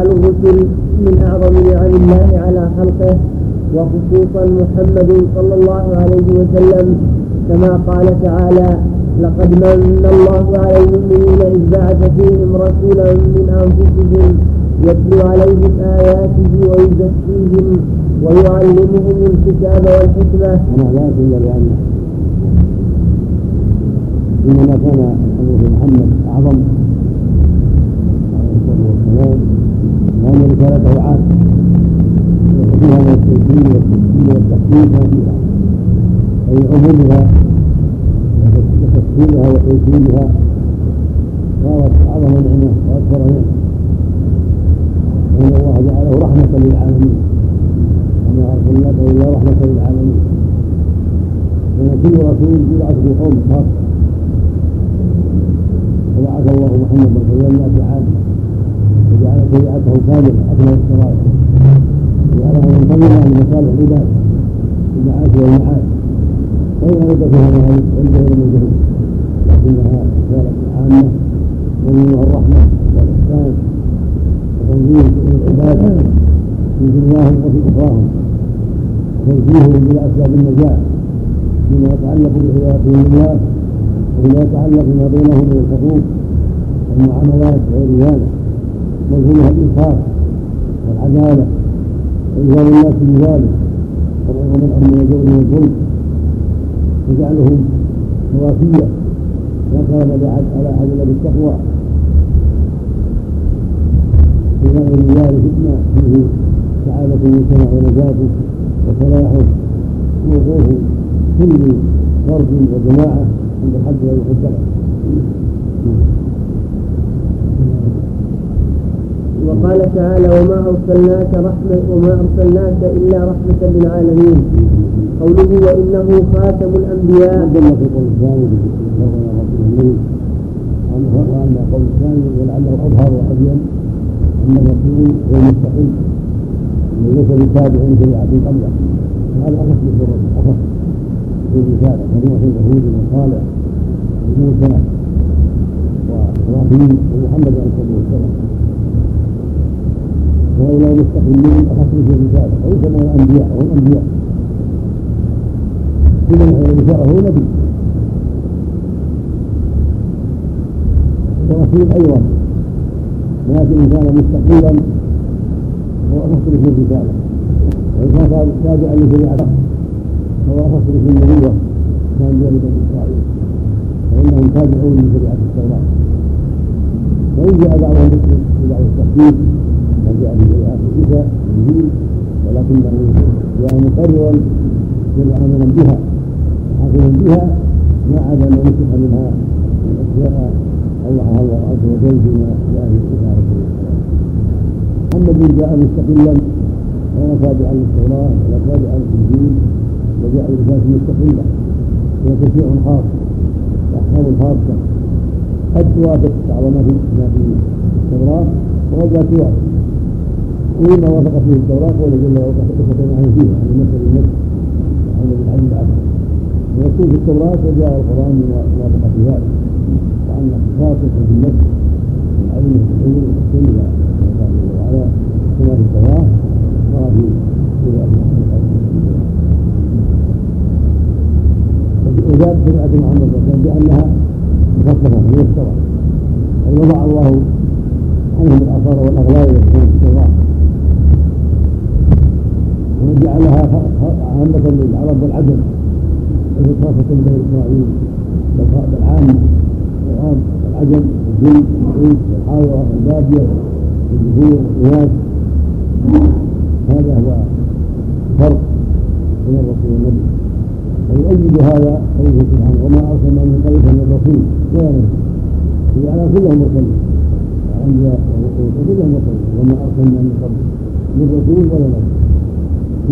إرسال الرسل من أعظم نعم الله على خلقه وخصوصا محمد صلى الله عليه وسلم. كما قال تعالى لقد من الله على المؤمنين إذ بعث فيهم رسولا من أنفسهم يتلو عليهم آياته ويزكيهم ويعلمهم الكتاب والحكمة. أنا لا أدري بأن إنما كان الأمر محمد أعظم. عليه الصلاة والسلام. رسالته عامة وفيها من التيسير والتسجيل والتحقيق ما فيها أي عمومها وتفصيلها وتيسيرها صارت أعظم نعمة وأكثر نعمة. لأن الله جعله رحمة للعالمين. وما أرسلناك إلا رحمة للعالمين. لأن كل رسول يبعث في قوم خاصة. فبعث الله محمدا صلى الله عليه وجعل شريعته كاملة أكمل الشرائع وجعلها منتظمة لمصالح العباد. المعاش والمعاد أريد فيها نهي والجهل من جهل لكنها رسالة عامة ومنها الرحمة والإحسان وتنزيل العباد في دنياهم وفي أخراهم. وتنزيههم إلى أسباب النجاة فيما يتعلق بحياتهم الله وفيما يتعلق بما بينهم من الحقوق والمعاملات وغير ذلك مفهومها الإنصاف والعدالة وإيمان الناس بذلك ومنعهم من الجور والظلم وجعلهم موافية ما كان على أحد إلا بالتقوى. بما غير ذلك فتنة فيه سعادة المجتمع ونجاته وصلاحه ووقوف كل فرد وجماعة عند الحد الذي قدره وقال تعالى وما أرسلناك رحمة وما أرسلناك إلا رحمة للعالمين. قوله وإنه خاتم الأنبياء. دل في القول الثاني وأن القول الثاني ولعله أظهر وأبين أن الرسول هو المستقل ليس بتابع لشريعة قبله. هذا أخص بالرسول أخص بالرسالة كلمة اليهود وصالح. وموسى. وإبراهيم ومحمد عليه الصلاة والسلام. وهؤلاء مستقلين أخص في الرسالة ويسمى الأنبياء هم أنبياء كل من هو نبي ورسول أيضا ولكن إن كان مستقيما هو أخص في الرسالة وإن كان تابعا لشريعة فهو أخص في النبوة. كان بين بني إسرائيل. فإنهم تابعون لشريعة التوراة. وإن جاء بعضهم في بعض بشريعة عيسى الإنجيل ولكنه جاء مقررا آمنا بها حاكما بها ما عدا ما نسخ منها من أشياء الله الله عز وجل بما جاء في الكتاب أما الذي جاء مستقلا ولا تابعا للتوراة ولا تابعا للإنجيل وجاء برسالة مستقلة هو تشريع خاص وأحكام خاصة قد توافق بعض ما في التوراة وقد لا توافق ومما وافق فيه التوراة قول جل وعلا قصة عنه فيها عن المثل النفس وعن العلم العبد ويكون في التوراة وجاء القرآن موافقة في ذلك. وأن خاصة في النفس والعلم والتحول والتحسين إلى الله جل وعلا كما في التوراة ما في وجاءت شريعة محمد صلى الله عليه وسلم بأنها مخففة ميسرة أي وضع الله عنهم الآثار والأغلال كانت في التوراة وجعلها عامة للعرب والعجم وليست خاصة بني إسرائيل بل عامة القرآن العجم الجن العيد والحاضرة والبادية والجذور والإناث هذا هو الفرق بين الرسول والنبي ويؤيد هذا قوله سبحانه وما ارسلنا من قبلك من رسول ولا نبي على كلهم مرسلين الانبياء والرسول كلهم مرسلين وما ارسلنا من قبل من رسول ولا نبي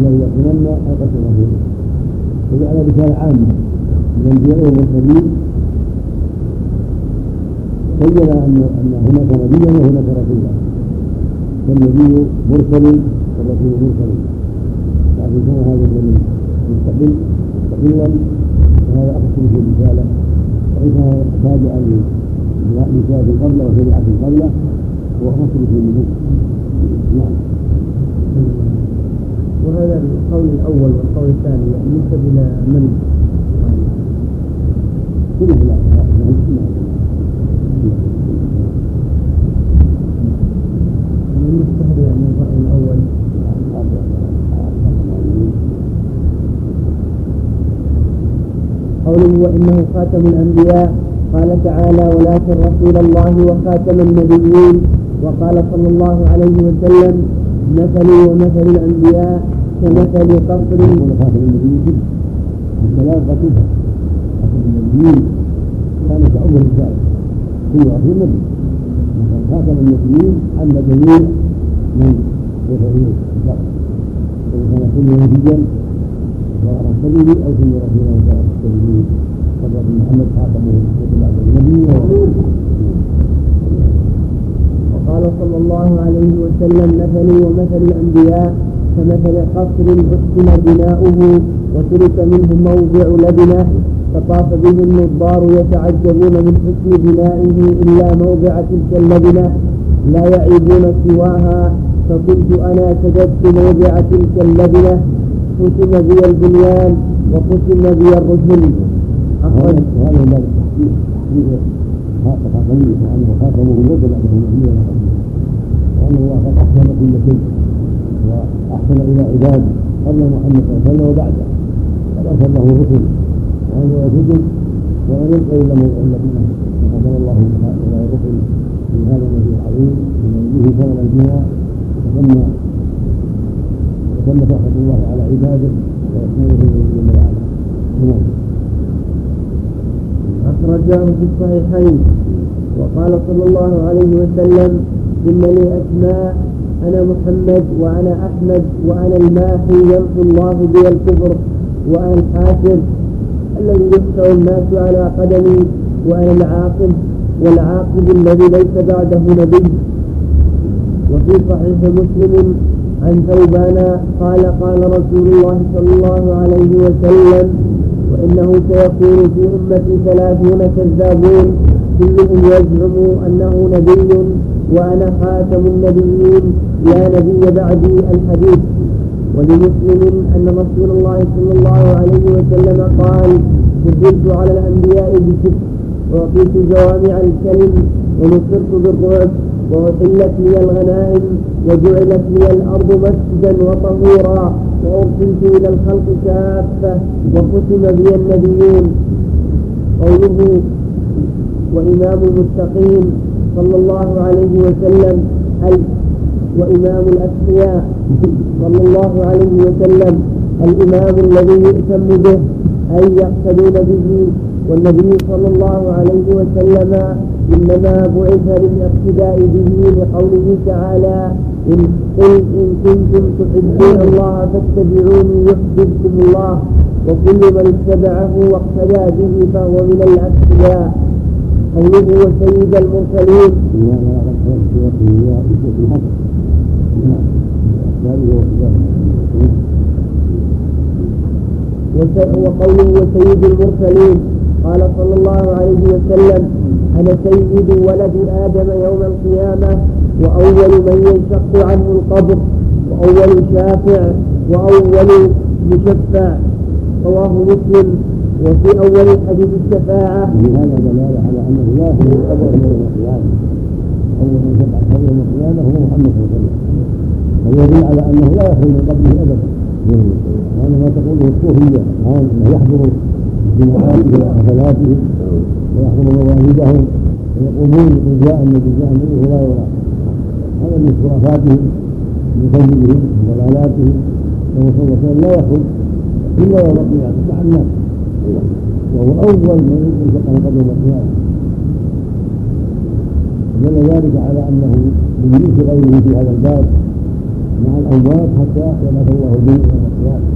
ليكونن حلقه رسول وجعل رساله عامه الانبياء والمرسلين بين ان ان هناك نبيا وهناك رسولا فالنبي مرسل والرسول مرسل لكن كان هذا النبي مستقل مستقلا وهذا اخص به الرساله كان تابعا لرساله قبله وشريعه قبله هو اخص به النبوه وهذا القول الأول والقول الثاني ينسب إلى من؟ يعني الرأي الأول قوله وإنه خاتم الأنبياء قال تعالى ولكن رسول الله وخاتم النبيين وقال صلى الله عليه وسلم مثلي ومثل الأنبياء كمثل قطر خلفاء النبي جدا الكلام قطر قطر النبيين كان كعمر الرسالة كل عصر النبي وقد خاتم المسلمين عم جميع من يدعون الشرع وكان كل نبيا سواء السبيل أو كل رسولا سواء السبيل فقد محمد خاتمه وطلع النبي وقال صلى الله عليه وسلم مثلي ومثل الأنبياء كمثل قصر حسن بناؤه وترك منه موضع لبنه فطاف به النظار يتعجبون من حسن بنائه إلا موضع تلك اللبنة لا يعيبون سواها فكنت أنا سجدت موضع تلك اللبنة قسم بي البنيان وقسم بي الرجل أخرج هذا وأن الله قد أحسن كل شيء أحسن إلى عباده قبل محمد صلى الله عليه وسلم وبعده. قد أرسله الرسل. وانزل الكتب ولم يبق إلا الذين فضل الله هؤلاء الرسل. في هذا النبي العظيم من به ثمن بنا وتم وتم فرحه الله على عباده. ويحسنه جل وعلا نعم. أخرجه في الصحيحين. وقال صلى الله عليه وسلم إن لي أسماء أنا محمد وأنا أحمد وأنا الماحي يمحو الله بي الكفر وأنا الحاسب الذي يفتح الناس على قدمي وأنا العاقب والعاقب الذي ليس بعده نبي. وفي صحيح مسلم عن ثوبان قال قال رسول الله صلى الله عليه وسلم وإنه سيكون في أمتي ثلاثون كذابون كلهم يزعم أنه نبي وأنا خاتم النبيين. لا نبي بعدي الحديث. ولمسلم أن رسول الله صلى الله عليه وسلم قال فضلت على الأنبياء بشكر وأعطيت جوامع الكلم ونصرت بالرعب وأحلت لي الغنائم وجعلت لي الأرض مسجدا وطهورا وأرسلت إلى الخلق كافة وختم بي النبيون. قوله وإمام مستقيم صلى الله عليه وسلم ألف وإمام الأتقياء صلى الله عليه وسلم الإمام الذي يؤتم به أي يقتدون به والنبي صلى الله عليه وسلم إنما بعث للاقتداء به لقوله تعالى إن قل إن كنتم تحبون الله فاتبعوني يحببكم الله وكل من اتبعه واقتدى به فهو من الأتقياء. قوله وسيد المرسلين. وقوله وسيد المرسلين قال صلى الله عليه وسلم أنا سيد ولد آدم يوم القيامة وأول من ينشق عنه القبر وأول شافع وأول مشفع. رواه مسلم وفي أول الحديث الشفاعة. هذا دلالة على أن الله هو الأول يوم القيامة. أول من شفع يوم القيامة هو محمد صلى الله عليه وسلم. هذا يدل على أنه لا يخرج من قبله ابدا. وان ما تقوله الصوفيه الان انه يحضر جمعاته وحفلاته ويحضر مواهبهم ويقومون جاء النبي جاء النبي ولا يرى هذا من خرافاتهم من كذبهم ضلالاتهم. فهو صلى الله عليه وسلم لا يخرج إلا يوم القيامة. مع الناس وهو أول من انتقل قبل يوم القيامة. دل ذلك على أنه من جنس غيره في هذا الباب. مع الأموات حتى يبعث الله بهم يوم القيامة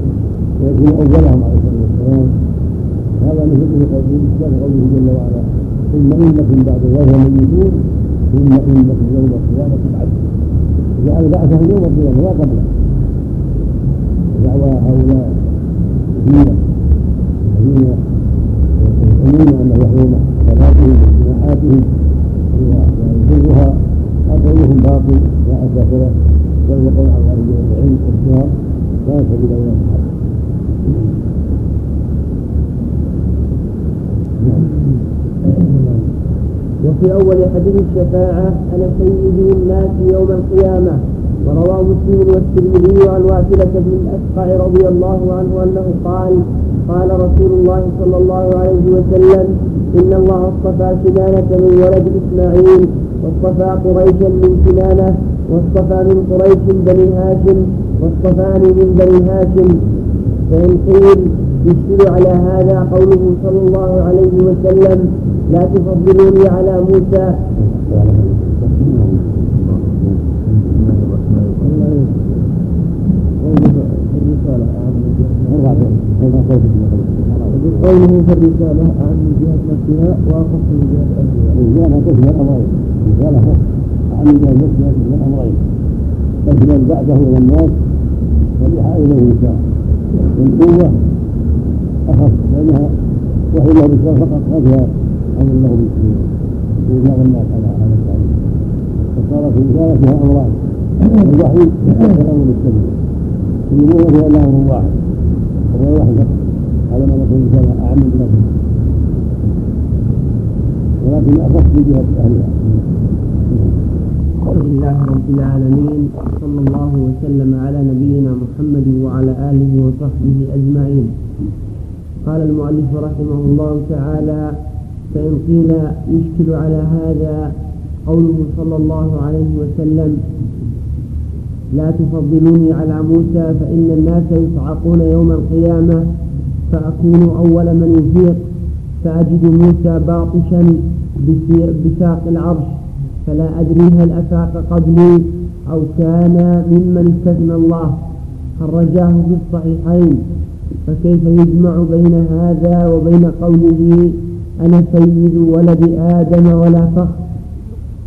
ويكون أولهم عليه الصلاة والسلام هذا من ذكر قوله كتاب قوله جل وعلا ثم إنكم بعد الله ميتون ثم إنكم يوم القيامة بعد جعل بعثهم يوم القيامة لا قبله دعوى هؤلاء الذين الذين أن أنه يحيون صلاتهم واجتماعاتهم ويضرها قولهم باطل لا أساس له على رجل العلم لا سبيل إلى الحق وفي أول حديث الشفاعة أنا سيد الناس يوم القيامة. ورواه مسلم والترمذي عن واسلة بن الأسقع رضي الله عنه أنه قال قال رسول الله صلى الله عليه وسلم إن الله اصطفى سنانة من ولد إسماعيل واصطفى قريشا من سنانة واصطفى من قريش بني هاشم واصطفاني من بني هاشم. فإن قيل يشكل على هذا قوله صلى الله عليه وسلم لا تفضلوني على موسى. قوله في الرسالة عن جهة نفسها وأخص من جهة أهلها. عن جهة نفسها تشمل الأمرين. تشمل بعده إلى الناس ولها إليه إنسان. والقوة أخف لأنها وحي الله بالشر فقط ما فيها أمر له بإبلاغ الناس على هذا التعليم. فصارت الرسالة فيها أمران. الوحي والأمر بالسبب. النبوة فيها إلا أمر واحد وهو الوحي هذا ما نقول الرسالة أعم من نفسه ولكن أخف بجهة أهلها الحمد لله رب العالمين صلى الله وسلم على نبينا محمد وعلى آله وصحبه أجمعين. قال المؤلف رحمه الله تعالى فإن قيل يشكل على هذا قوله صلى الله عليه وسلم لا تفضلوني على موسى فإن الناس يصعقون يوم القيامة فأكون أول من يفيق فأجد موسى باطشا بساق العرش فلا أدري هل أفاق قبلي أو كان ممن استثنى الله. خرجاه في الصحيحين؟ فكيف يجمع بين هذا وبين قوله أنا سيد ولد آدم ولا فخر؟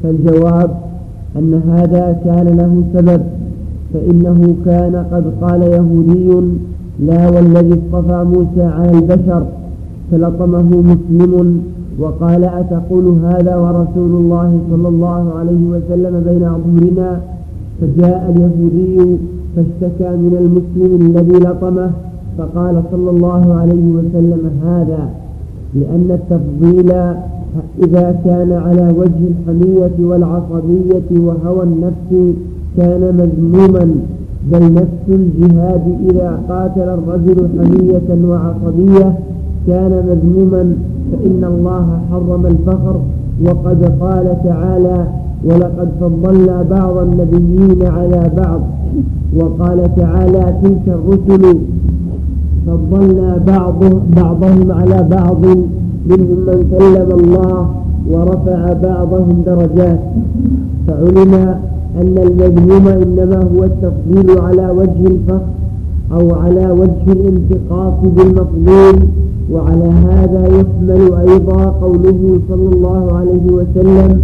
فالجواب أن هذا كان له سبب فإنه كان قد قال يهودي لا والذي اصطفى موسى على البشر فلطمه مسلم وقال أتقول هذا ورسول الله صلى الله عليه وسلم بين أظهرنا فجاء اليهودي فاشتكى من المسلم الذي لطمه فقال صلى الله عليه وسلم هذا لأن التفضيل إذا كان على وجه الحمية والعصبية وهوى النفس كان مذموما بل نفس الجهاد إذا قاتل الرجل حمية وعصبية كان مذموما. فإن الله حرم الفخر وقد قال تعالى ولقد فضلنا بعض النبيين على بعض. وقال تعالى تلك الرسل فضلنا بعض بعضهم على بعض. منهم من كلم الله ورفع بعضهم درجات. فعلم أن المذموم إنما هو التفضيل على وجه الفخر أو على وجه الانتقاص بالمفضول وعلى هذا يحمل أيضا قوله صلى الله عليه وسلم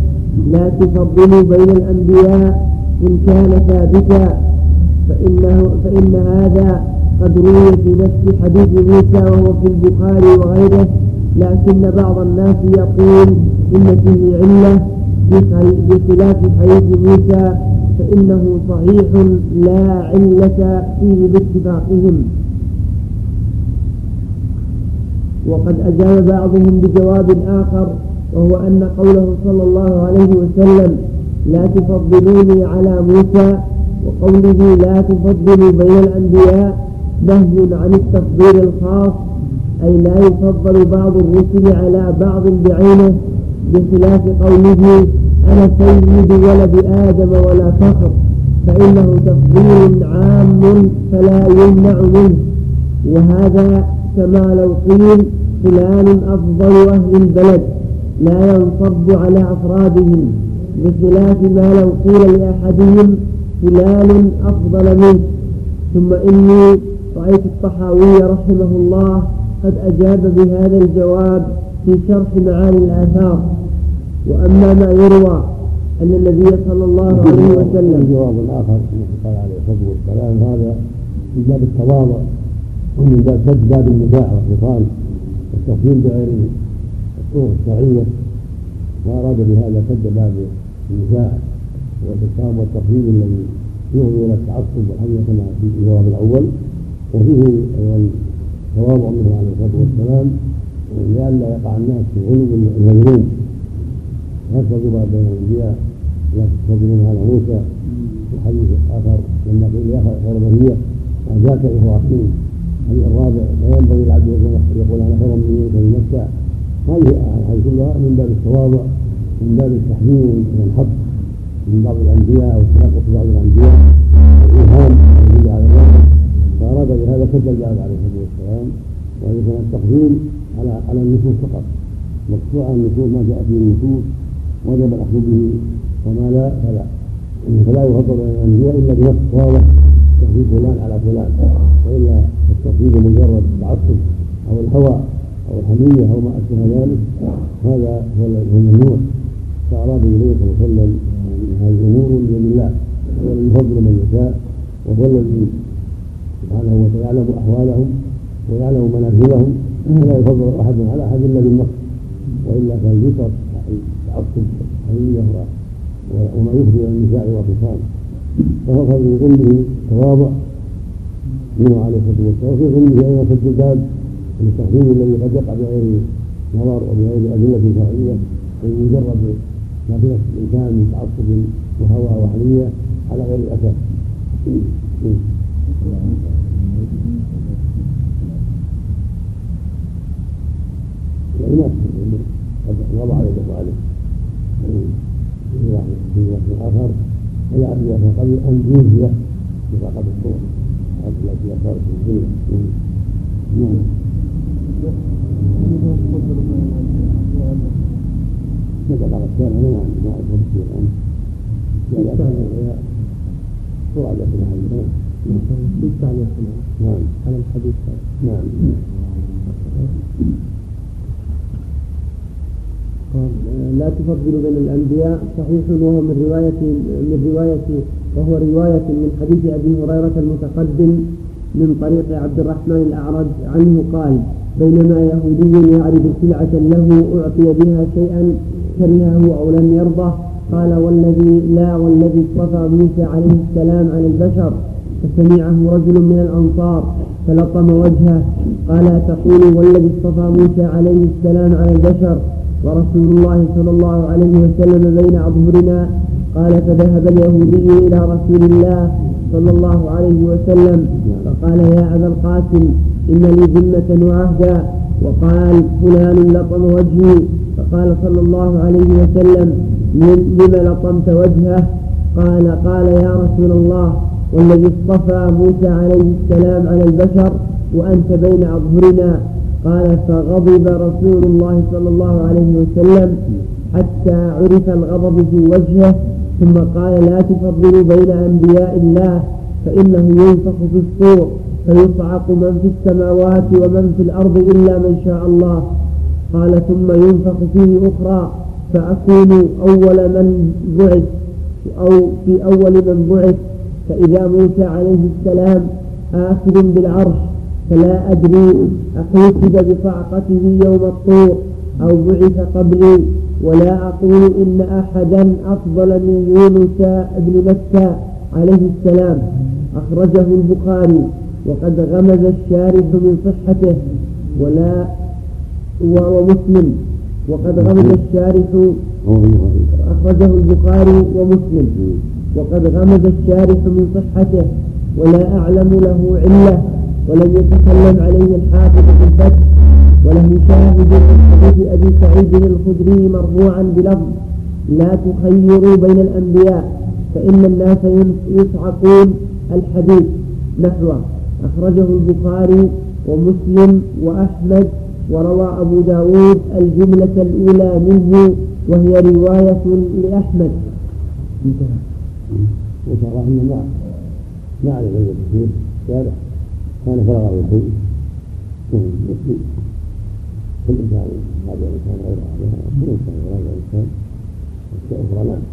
لا تفضلوا بين الأنبياء إن كان ثابتا فإنه فإن هذا قد روي في نفس حديث موسى وهو في البخاري وغيره لكن بعض الناس يقول إن فيه علة بخلاف حديث موسى فإنه صحيح لا علة فيه باتفاقهم وقد أجاب بعضهم بجواب آخر وهو أن قوله صلى الله عليه وسلم لا تفضلوني على موسى وقوله لا تفضلوا بين الأنبياء نهي عن التفضيل الخاص أي لا يفضل بعض الرسل على بعض بعينه بخلاف قوله أنا سيد ولد آدم ولا فخر فإنه تفضيل عام فلا يمنع منه. وهذا كما لو قيل فلان أفضل أهل البلد لا ينصب على أفرادهم بخلاف ما لو قيل لأحدهم فلان أفضل منه. ثم إني رأيت الطحاوي رحمه الله قد أجاب بهذا الجواب في شرح معاني الآثار. وأما ما يروى أن النبي صلى الله عليه وسلم الجواب الآخر قال عليه الصلاة والسلام هذا من باب التواضع. ومن باب سد باب النزاع والخصام والتفضيل بغير الطرق الشرعية. وأراد بهذا سد باب النزاع والخصام والتفضيل الذي يغني إلى التعصب والحمية كما في الجواب الأول. وفيه أيضا تواضع منه عليه الصلاة والسلام لئلا يقع الناس في غلو الغلوم يفرض بين الأنبياء؟ لا تفضلون على موسى. في الحديث الآخر لما قيل يا خير بنيه ذاك إبراهيم؟ الحديث الرابع لا ينبغي للعبد أن يقول أنا خير من يونس بمكه هذه هذه كلها من باب التواضع من باب التحذير من الحق من بعض الأنبياء أو التنقص بعض الأنبياء والايهام على ذلك فأراد بهذا كد الجواب عليه الصلاة والسلام وان يكون التقديم على على النصوص فقط. مقطوع النصوص ما جاء فيه النصوص وجب الأخذ به وما لا فلا. فلا يفضل الأنبياء إلا بنص واضح تفضيل فلان على فلان وإلا التفضيل مجرد التعصب أو الهوى أو الحمية أو ما أشبه ذلك هذا هو الممنوع. فأراد النبي صلى الله عليه وسلم هذه امور بيد الله. الذي يفضل من يشاء وهو الذي سبحانه وتعالى يعلم أحوالهم ويعلم منازلهم فلا يفضل أحد على أحد إلا بالنص وإلا فالفطر التعصب حميه وما يفضي النساء والخصام فهو في ظنه تواضع. منه عليه الصلاه والسلام وفي ظنه أيضا سد الباب التقديم الذي قد يقع بغير نظر وبغير ادله شرعيه بمجرد ما في نفس الانسان من تعصب وهوى وحميه على غير الاساس يعني قد وضع يده عليه في واحد في اخر ولا أبي قبل أن يوجد بطاقة الصور التي في الدنيا نعم. نزل على الثاني أنا ما ما أعرف كثير عنه سرعة في الحديث نعم على الحديث نعم. لا تفضل بين الأنبياء صحيح وهو من رواية من رواية وهو رواية من حديث أبي هريرة المتقدم من طريق عبد الرحمن الأعرج عنه قال بينما يهودي يعرض سلعة له أعطي بها شيئا كرهه أو لم يرضه قال والذي لا والذي اصطفى موسى عليه السلام على البشر فسمعه رجل من الأنصار فلطم وجهه قال تقول والذي اصطفى موسى عليه السلام على البشر ورسول الله صلى الله عليه وسلم بين أظهرنا قال فذهب اليهودي إلى رسول الله صلى الله عليه وسلم فقال يا أبا القاسم إن لي ذمة وعهدا وقال فلان لطم وجهي فقال صلى الله عليه وسلم لم لطمت وجهه؟ قال قال يا رسول الله والذي اصطفى موسى عليه السلام على البشر وأنت بين أظهرنا قال فغضب رسول الله صلى الله عليه وسلم حتى عرف الغضب في وجهه ثم قال لا تفضلوا بين أنبياء الله فإنه ينفخ في الصور فيصعق من في السماوات ومن في الأرض إلا من شاء الله. قال ثم ينفخ فيه أخرى فأكون أول من بعث أو في أول من بعث فإذا موسى عليه السلام آخذ بالعرش فلا أدري أحوسب بصعقته يوم الطور أو بعث قبلي ولا أقول إن أحدا أفضل من يونس بن متى عليه السلام. أخرجه البخاري وقد غمز الشارح من صحته ولا ومسلم وقد غمز الشارح أخرجه البخاري ومسلم. وقد غمز الشارح من صحته ولا أعلم له علة. ولم يتكلم عليه الحافظ في الفتح وله شاهد حديث أبي سعيد الخدري مرفوعا بلفظ لا تخيروا بين الأنبياء فإن الناس يصعقون الحديث. نحوه. أخرجه البخاري ومسلم وأحمد وروى أبو داود الجملة الأولى منه وهي رواية لأحمد. انتهى. وترى أن ما ما عليه شارح كان فرغ من الحج كل انسان هذا الانسان غير هذا كل إنسان غير هذا الانسان اشياء أخرى نعم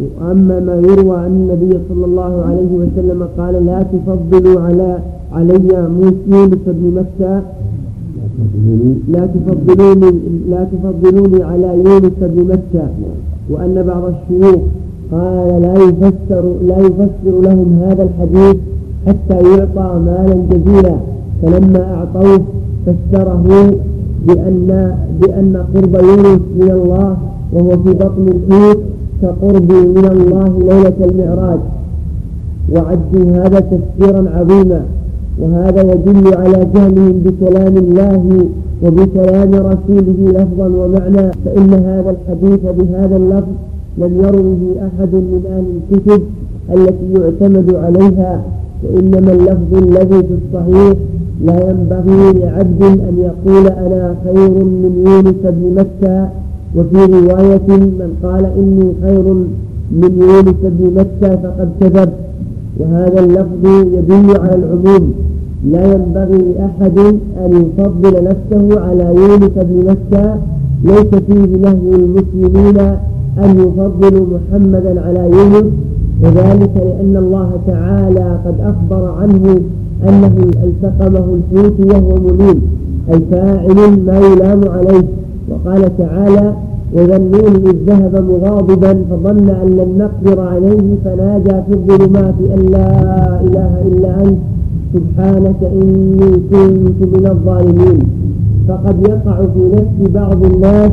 وأما ما يروى عن النبي صلى الله عليه وسلم قال لا تفضلوا على علي يونس بن متى لا تفضلوني لا تفضلوني على يونس بن متى وأن بعض الشيوخ قال لا يفسر لا يفسر لهم هذا الحديث حتى يعطى مالا جزيلا. فلما أعطوه فسره بأن بأن قرب يونس من الله وهو في بطن الحوت كقرب من الله ليلة المعراج. وعدوا هذا تفسيرا عظيما. وهذا يدل على جهلهم بكلام الله وبكلام رسوله لفظا ومعنى. فإن هذا الحديث بهذا اللفظ لم يروه أحد من أهل الكتب التي يعتمد عليها وإنما اللفظ الذي في الصحيح لا ينبغي لعبد أن يقول أنا خير من يونس بن مكة. وفي رواية من قال إني خير من يونس بن مكة فقد كذب. وهذا اللفظ يدل على العموم. لا ينبغي لأحد أن يفضل نفسه على يونس بن مكة ليس فيه نهي المسلمين أن يفضلوا محمدا على يونس وذلك لأن الله تعالى قد أخبر عنه أنه ألتقمه الحوت وهو مليم أي فاعل ما يلام عليه. وقال تعالى وذنون إذ ذهب مغاضبا فظن أن لن نقدر عليه فنادى في الظلمات أن لا إله إلا أنت سبحانك إني كنت من الظالمين. فقد يقع في نفس بعض الناس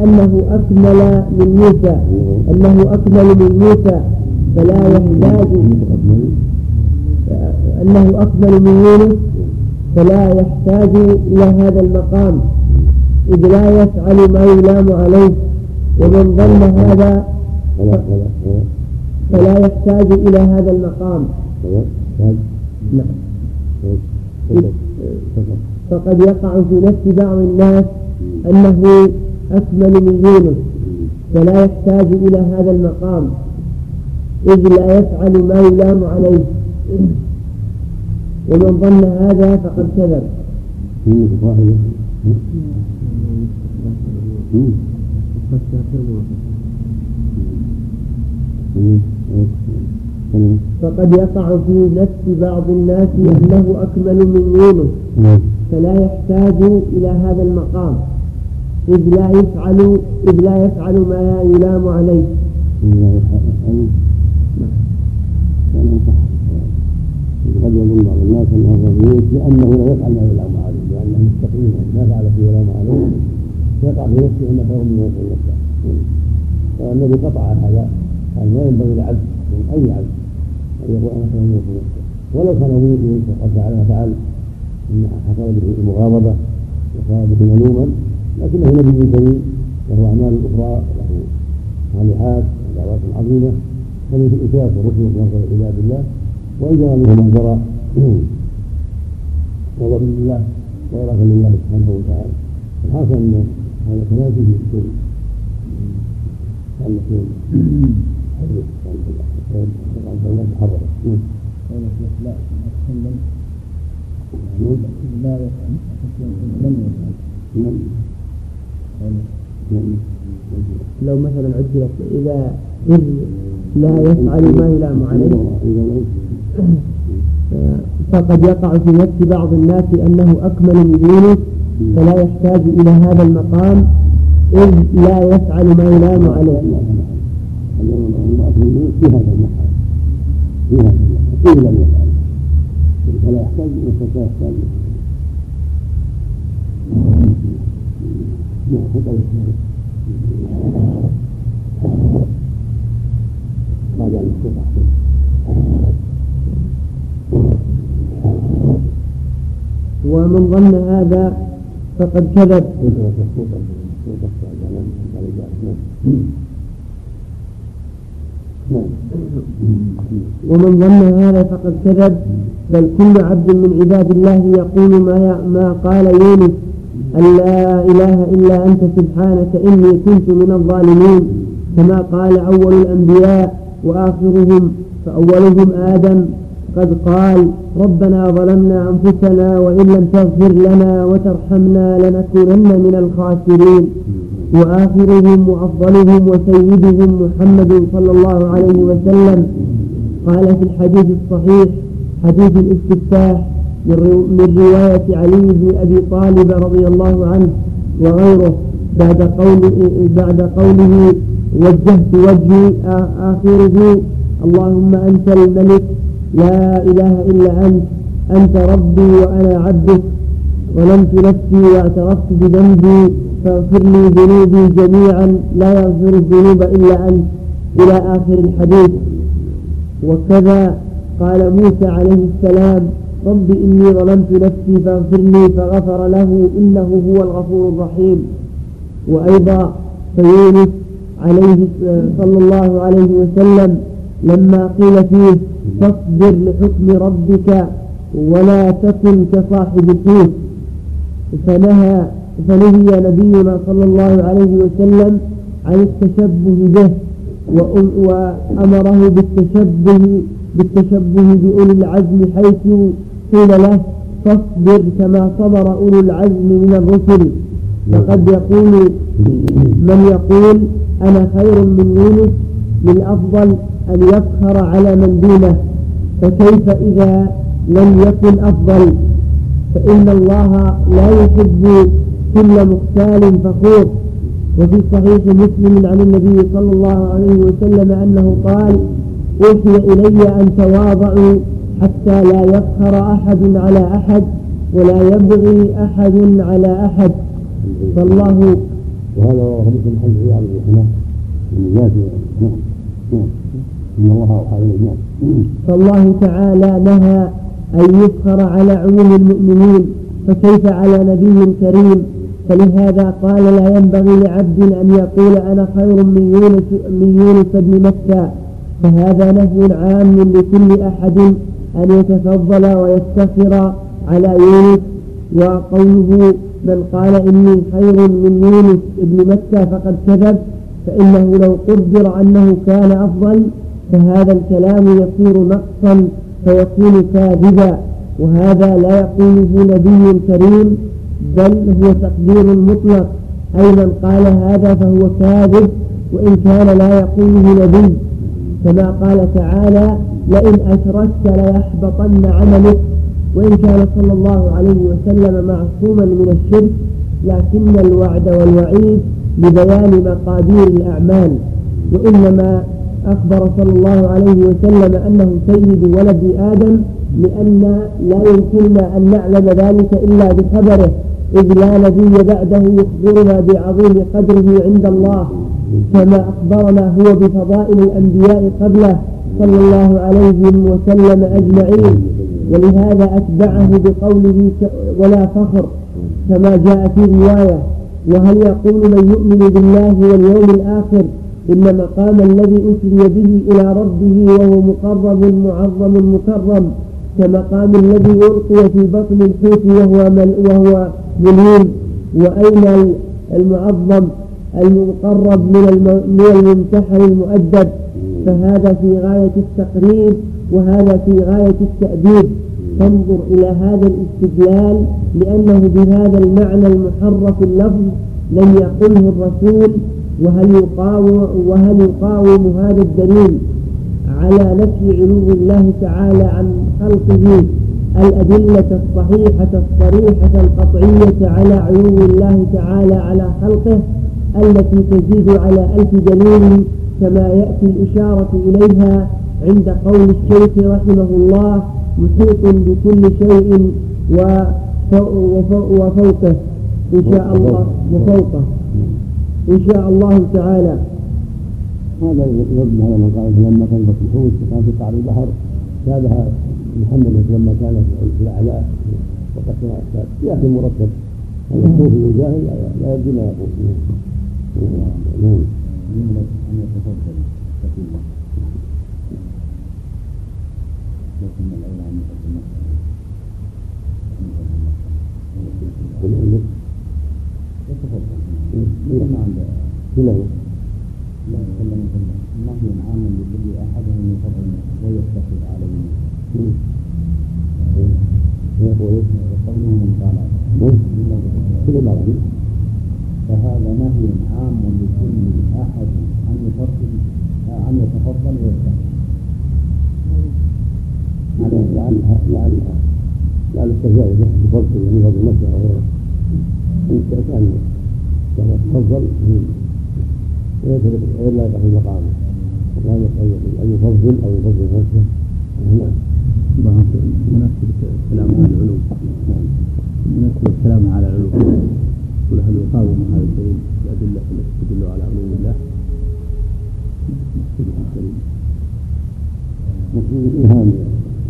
أنه أكمل من موسى. أنه أكمل من موسى. فلا يحتاج. أنه أكمل من يونس. فلا يحتاج إلى هذا المقام. إذ لا يفعل ما يلام عليه. ومن ظن هذا فلا يحتاج إلى هذا المقام. نعم. فقد يقع في نفس بعض الناس أنه أكمل من يونس فلا يحتاج إلى هذا المقام إذ لا يفعل ما يلام عليه. ومن ظن هذا فقد كذب. فقد يقع في نفس بعض الناس أنه أكمل من يونس فلا يحتاج إلى هذا المقام. إذ لا يفعل إذ لا يفعل ما يلام عليه. قد يظن بعض الناس انه الرجل لأنه لا يفعل ما يلام عليه لأنه مستقيم ما فعل فيه يلام عليه فيقع في نفسه انه خير من نفسه فالذي قطع هذا قال ما ينبغي لعبد أي عبد أن يقول أنا خير من نفسه ولو كان يوسف قد فعل ما فعل حصل به المغاضبه وصار به ملوما لكنه نبي كريم له أعمال أخرى له صالحات ودعوات عظيمة فمن في الاساس والرسل من عباد الله. وإن جرى منه ما جرى وهو لله وإرادة لله سبحانه وتعالى. الحاصل أن هذا تنافي في السوء. كان يكون حديث كان الناس محرمة لا لا لو مثلا عجلت إذا إذ لا يفعل ما يلام عليه فقد يقع في نفس بعض الناس أنه أكمل من يونس فلا يحتاج إلى هذا المقام إذ لا يفعل ما يلام عليه في هذا المقام في هذا المقام لم يفعل فلا يحتاج إلى ومن ظن هذا فقد كذب. ومن ظن هذا فقد كذب. بل كل عبد من عباد الله يقول ما ما قال يونس. أن لا إله إلا أنت سبحانك إني كنت من الظالمين. كما قال أول الأنبياء وآخرهم فأولهم آدم. قد قال ربنا ظلمنا أنفسنا وإن لم تغفر لنا وترحمنا لنكونن من الخاسرين. وآخرهم وأفضلهم وسيدهم محمد صلى الله عليه وسلم. قال في الحديث الصحيح حديث الاستفتاح من رواية علي بن أبي طالب رضي الله عنه وغيره بعد قوله بعد قوله وجهت وجهي آخره. اللهم أنت الملك لا إله إلا أنت أنت ربي وأنا عبدك. ظلمت نفسي واعترفت بذنبي فاغفر لي ذنوبي جميعا لا يغفر الذنوب إلا أنت. إلى آخر الحديث. وكذا قال موسى عليه السلام رب إني ظلمت نفسي فاغفر لي فغفر له إنه هو الغفور الرحيم. وأيضا فيونس عليه صلى الله عليه وسلم لما قيل فيه فاصبر لحكم ربك ولا تكن كصاحب الحوت. فنهى فنهي نبينا صلى الله عليه وسلم عن التشبه به وأمره بالتشبه بالتشبه بأولي العزم حيث قيل له فاصبر كما صبر أولو العزم من الرسل فقد يقول من يقول أنا خير من يونس للأفضل أن يفخر على من دونه فكيف إذا لم يكن أفضل؟ فإن الله لا يحب كل مختال فخور وفي صحيح مسلم عن النبي صلى الله عليه وسلم أنه قال أوحي إلي أن تواضعوا حتى لا يفخر أحد على أحد ولا يبغي أحد على أحد. فالله وهذا رواه مسلم حديث عياض بن حمام من نعم نعم إن الله نعم فالله تعالى نهى أن يفخر على عموم المؤمنين فكيف على نبي كريم؟ فلهذا قال لا ينبغي لعبد أن يقول أنا خير من يونس من يونس بن مكة. فهذا نهي عام لكل أحد. أن يتفضل ويفتخر على يونس وقوله من قال إني خير من يونس ابن مكة فقد كذب فإنه لو قدر أنه كان أفضل فهذا الكلام يصير نقصا فيكون كاذبا وهذا لا يقوله نبي كريم بل هو تقدير مطلق. أي من قال هذا فهو كاذب وإن كان لا يقوله نبي. كما قال تعالى لئن أشركت ليحبطن عملك. وإن كان صلى الله عليه وسلم معصوما من الشرك لكن الوعد والوعيد لبيان مقادير الأعمال. وإنما أخبر صلى الله عليه وسلم أنه سيد ولد آدم لأن لا يمكننا أن نعلم ذلك إلا بخبره. إذ لا نبي بعده يخبرنا بعظيم قدره عند الله. كما أخبرنا هو بفضائل الأنبياء قبله صلى الله عليه وسلم أجمعين. ولهذا أتبعه بقوله ولا فخر كما جاء في رواية. وهل يقول من يؤمن بالله واليوم الآخر إن مقام الذي أسري به إلى ربه وهو مقرب معظم مكرم كمقام الذي ألقي في بطن الحوت وهو وهو مليم. وأين المعظم؟ المقرب من من الممتحن المؤدب. فهذا في غاية التقريب وهذا في غاية التأديب. فانظر إلى هذا الاستدلال لأنه بهذا المعنى المحرف اللفظ لم يقله الرسول. وهل يقاوم وهل يقاوم هذا الدليل على نفي علو الله تعالى عن خلقه الأدلة الصحيحة الصريحة القطعية على علو الله تعالى على خلقه؟ التي تزيد على ألف دليل كما يأتي الإشارة إليها عند قول الشيخ رحمه الله محيط بكل شيء وفوقه إن شاء الله وفوقه. إن شاء الله تعالى. هذا يرد على من قال لما كان في الحوت وكان في قعر البحر. شابه محمد لما كان في الأعلى. وقد ياتي مرتب هذا الصوفي والجاهل لا يدري ما يقول. نعم يملك ان يتفضل لكن الاولى ان يقدم يتفضل ما عنده له لا يتكلم نهي عام لكل ان يفضل ويتخذ عليه يقول قوله من قال كل ما فهذا نهي عام لكل أحد أن يفضل أن يتفضل ويتخذ لعل لعل لعل التجاوز بفضل من فضل نفسه أو غيره ان كان كان يتفضل ولا يقع في مقامه. ولا أن يفضل أو يفضل نفسه. نعم مناسبة الكلام على العلوم. مناسبة الكلام على العلوم. هل يقاوم هذا الدليل الأدلة التي تدل على علوم الله؟ مقصود الإيهام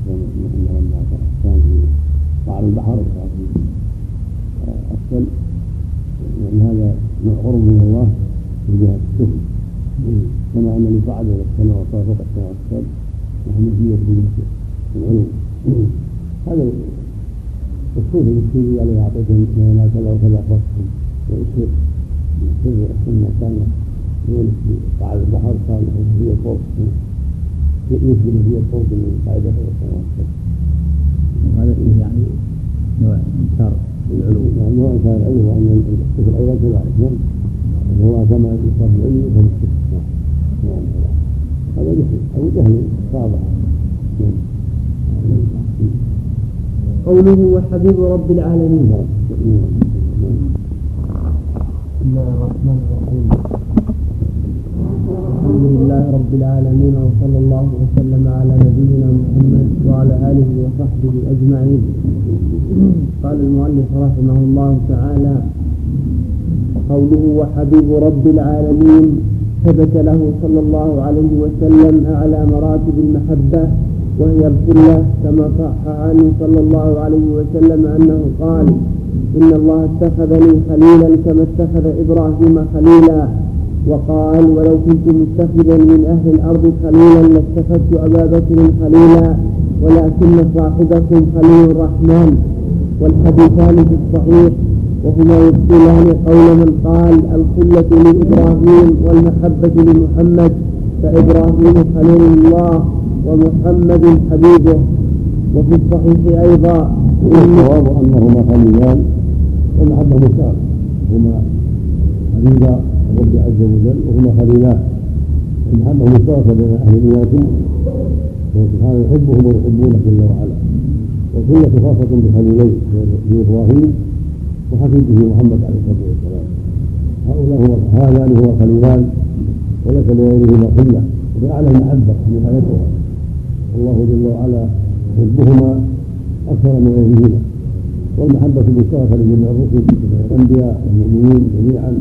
لما كان في قعر البحر. أسفل لأن هذا نوع قرب من الله من جهة السفل كما أن لصعد إلى السماء وصار فوق السماء والسفل نحن نجي العلوم. هذا الصوفي السوري عليه أعطيتهم ما كذا وكذا أخرجتهم ويصير سر السنة كان يقول في قاع البحر كان هي فوق يسجد هي فوق من قاعدة السماوات وهذا فيه يعني نوع إنكار العلوم يعني نوع إنكار العلم وأن الكفر أيضا كذلك نعم. الله كما يصاب العلم يفهم الكفر نعم. هذا جهل أو جهل واضح نعم. قوله وحبيب رب العالمين. بسم الله الرحمن الرحيم الحمد لله رب العالمين وصلى الله وسلم على نبينا محمد وعلى آله وصحبه أجمعين. قال المؤلف رحمه الله تعالى قوله وحبيب رب العالمين ثبت له صلى الله عليه وسلم اعلى مراتب المحبة وهي الخلة كما صح عنه صلى الله عليه وسلم أنه قال إن الله اتخذني خليلا كما اتخذ إبراهيم خليلا. وقال ولو كنت متخذا من أهل الأرض خليلا لاتخذت أبا بكر خليلا ولكن صاحبكم خليل الرحمن. والحديثان في الصحيح وهما يبطلان قول من قال الخلة لإبراهيم والمحبة لمحمد فإبراهيم خليل الله. ومحمد حبيبه وفي الصحيح أيضا. الصواب أنهما خليلان والمحبة مشتركة هما حبيبا الرب عز وجل وهما خليلان المحبة مشتركة بين أهل الإيمان وهو سبحانه يحبهم ويحبونه جل وعلا. والكلة خاصة بخليلين بإبراهيم وحفيده محمد عليه الصلاة والسلام. هؤلاء هو هذان هو خليلان وليس لغيرهما خلة وبأعلى المحبة من آيتها الله جل وعلا يحبهما أكثر من غيرهما. والمحبة مشتركة لجميع الرسل الأنبياء والمؤمنين جميعا.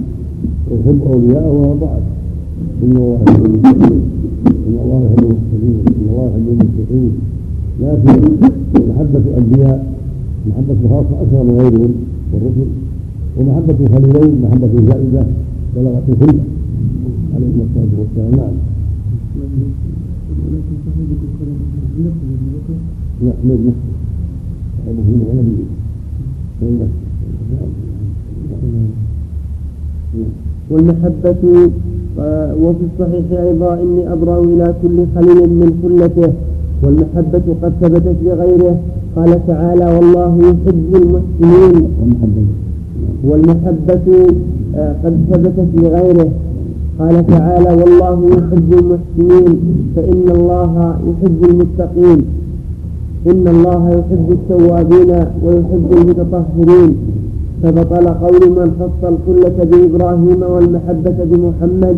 ويحب أولياءه وأطاعته إن الله يحب المتقين إن الله يحب المحسنين إن الله يحب المتقين. لكن محبة الأنبياء محبة خاصة أكثر من غيرهم والرسل. ومحبة الخليلين محبة زائدة بلغت الخلة عليهم الصلاة والسلام. نعم. لا من نفسه صاحبه من ولده من نفسه والمحبة وفي الصحيح أيضا إني أبرأ إلى كل خليل من خلته. والمحبة قد ثبتت لغيره. قال تعالى والله يحب المحسنين. والمحبة آه، قد ثبتت لغيره. قال تعالى والله يحب المحسنين فإن الله يحب المتقين. إن الله يحب التوابين ويحب المتطهرين. فبطل قول من خص الخلة بإبراهيم والمحبة بمحمد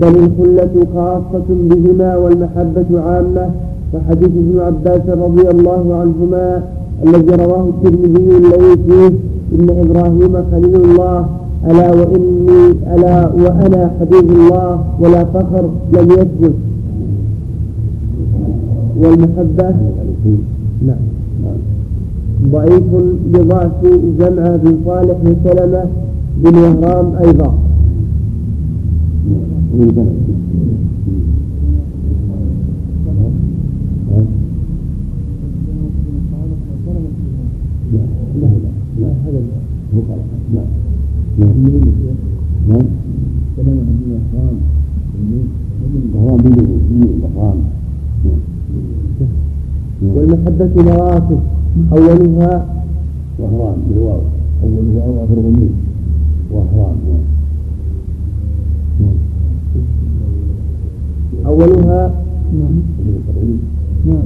بل الخلة خاصة بهما والمحبة عامة. وحديث ابن عباس رضي الله عنهما الذي رواه الترمذي الذي فيه إن إبراهيم خليل الله ألا وإني ألا وأنا حبيب الله ولا فخر لم يثبت. والمحبة نعم. ضعيف بضعف جمع بن صالح بن سلمة بن وهرام أيضا. لا لا لا هذا لا نعم. كلام عن الإحرام بالإحرام والمحبة مراتب أولها وهران بالواو. أولها وآخره ميم وهران أولها نعم. نعم.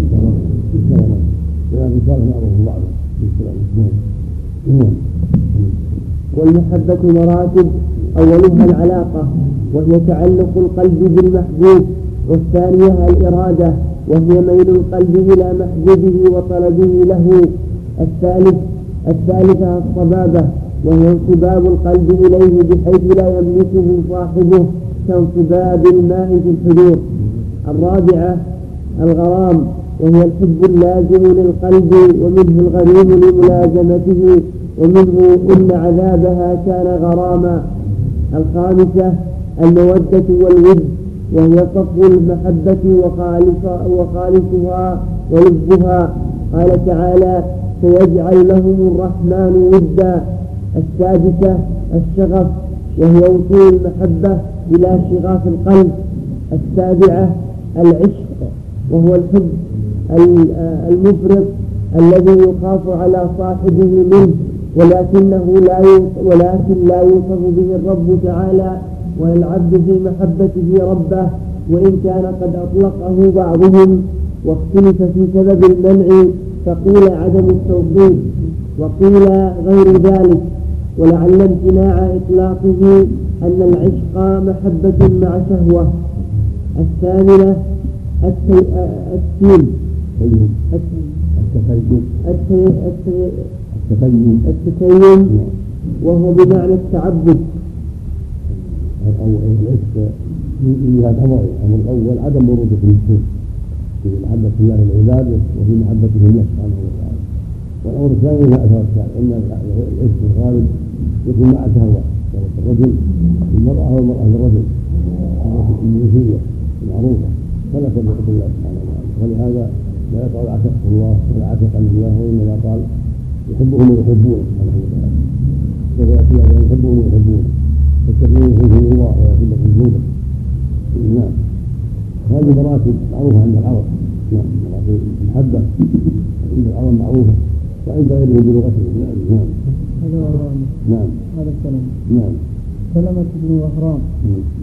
نعم. كلام بعضهم بعضا نعم. والمحبة مراتب أولها العلاقة وهي تعلق القلب بالمحبوب والثانية الإرادة وهي ميل القلب إلى محبوبه وطلبه له. الثالث الثالثة الصبابة وهي انصباب القلب إليه بحيث لا يملكه صاحبه كانصباب الماء في الحدود الرابعة الغرام وهي الحب اللازم للقلب ومنه الغريم لملازمته. ومنه إن عذابها كان غراما. الخامسة المودة والود وهي صفو المحبة وخالص وخالصها ولبها قال تعالى سيجعل لهم الرحمن ودا. السادسة الشغف وهي وصول المحبة إلى شغاف القلب. السابعة العشق وهو الحب المفرط الذي يخاف على صاحبه منه. ولكنه لا ولكن لا يوصف به الرب تعالى ولا العبد في محبته ربه وإن كان قد أطلقه بعضهم واختلف في سبب المنع فقيل عدم التوحيد وقيل غير ذلك. ولعل امتناع إطلاقه أن العشق محبة مع شهوة. الثامنة التين التتيم التتيم وهو بمعنى التعبد. أو العشق في هذا الأمر الأمر الأول عدم ورود النفوس في محبة الله لعباده وفي محبته الله سبحانه وتعالى. والأمر الثاني ما أثر أن العشق الغالب يكون مع شهوة شهوة الرجل المرأة والمرأة للرجل الجنسية المعروفة فلا تدعو الله سبحانه وتعالى. ولهذا لا يقع عتق الله ولا عن الله وإنما قال يحبهم ويحبونه سبحانه وتعالى. ويأتي يحبهم ويحبونه. فالتقويم يحبهم الله ويغفر لكم ذنوبكم نعم. هذه مراتب معروفة عند العرب. نعم. مراتب المحبة عند العرب معروفة. وعند غيرهم بلغتهم نعم. نعم نعم. هذا الكلام. نعم. سلمة بن وهران.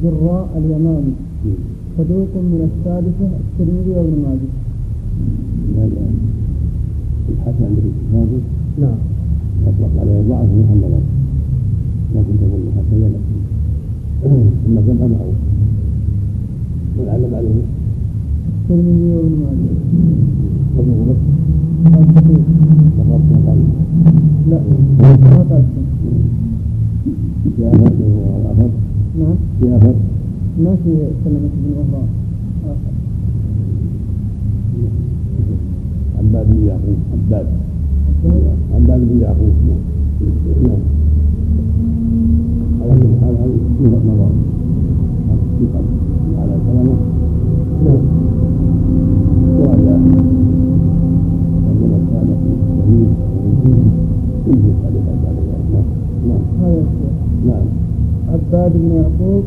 بالراء اليمامي. صدوق من السادسة الترمذي وابن ماجه. هذا الحسن عند الكتاب نعم. أطلق عليه ضعف محمد لكن تقول حتى لكن ثم كان معه ولعل عليه الترمذي وابن ماجه ابن غلط لا ما قال في اثر نعم. في اثر ما في سلمة بن وهران عباد بن يعقوب عباد. عباد بن يعقوب نعم على كل حال هذه نظر على سلمة نعم وعلى ربنا كان في الشهيد كله بعد ذلك نعم الشيخ نعم عباد بن يعقوب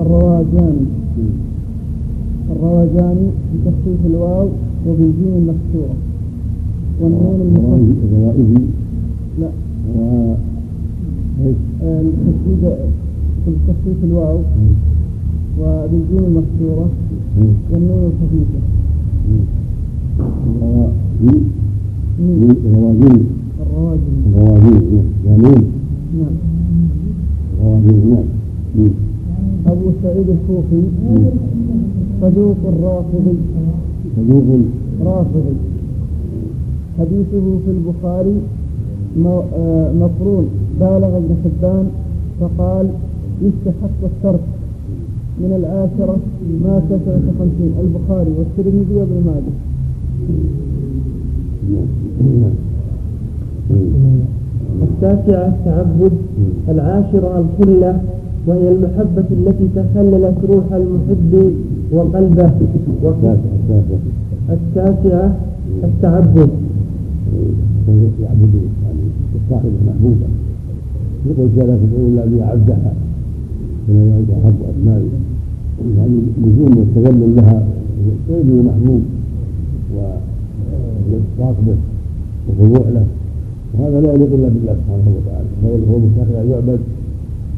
الرواجاني الرواجاني بتخفيف الواو وبالجيم المكسورة والنون المخففة روائه لا. و آه، التشديد بتخفيف الواو. وبالجيم المكسورة والنون الخفيفة. الرواجين الرواجل الرواجين يعني نعم. الرواجين نعم. أبو سعيد الكوفي صدوق رافضي صدوق. رافضي. حديثه في البخاري آه، مقرون. بالغ ابن حبان فقال يستحق الترك من العاشرة ما تسعة خمسين البخاري والترمذي وابن ماجه. التاسعة التعبد العاشرة الخلة وهي المحبة التي تخللت روح المحب وقلبه. التاسع التاسع التاسعة التعبد. يعبد يعني الصاحب محبوبا يقول كان تدعو الله لي عبدها كما يعود احب اسمائي يعني لزوم والتذلل لها غير محبوب والإصرار به والخضوع له وهذا لا يليق إلا بالله سبحانه وتعالى. فهو هو مستحق ان يعبد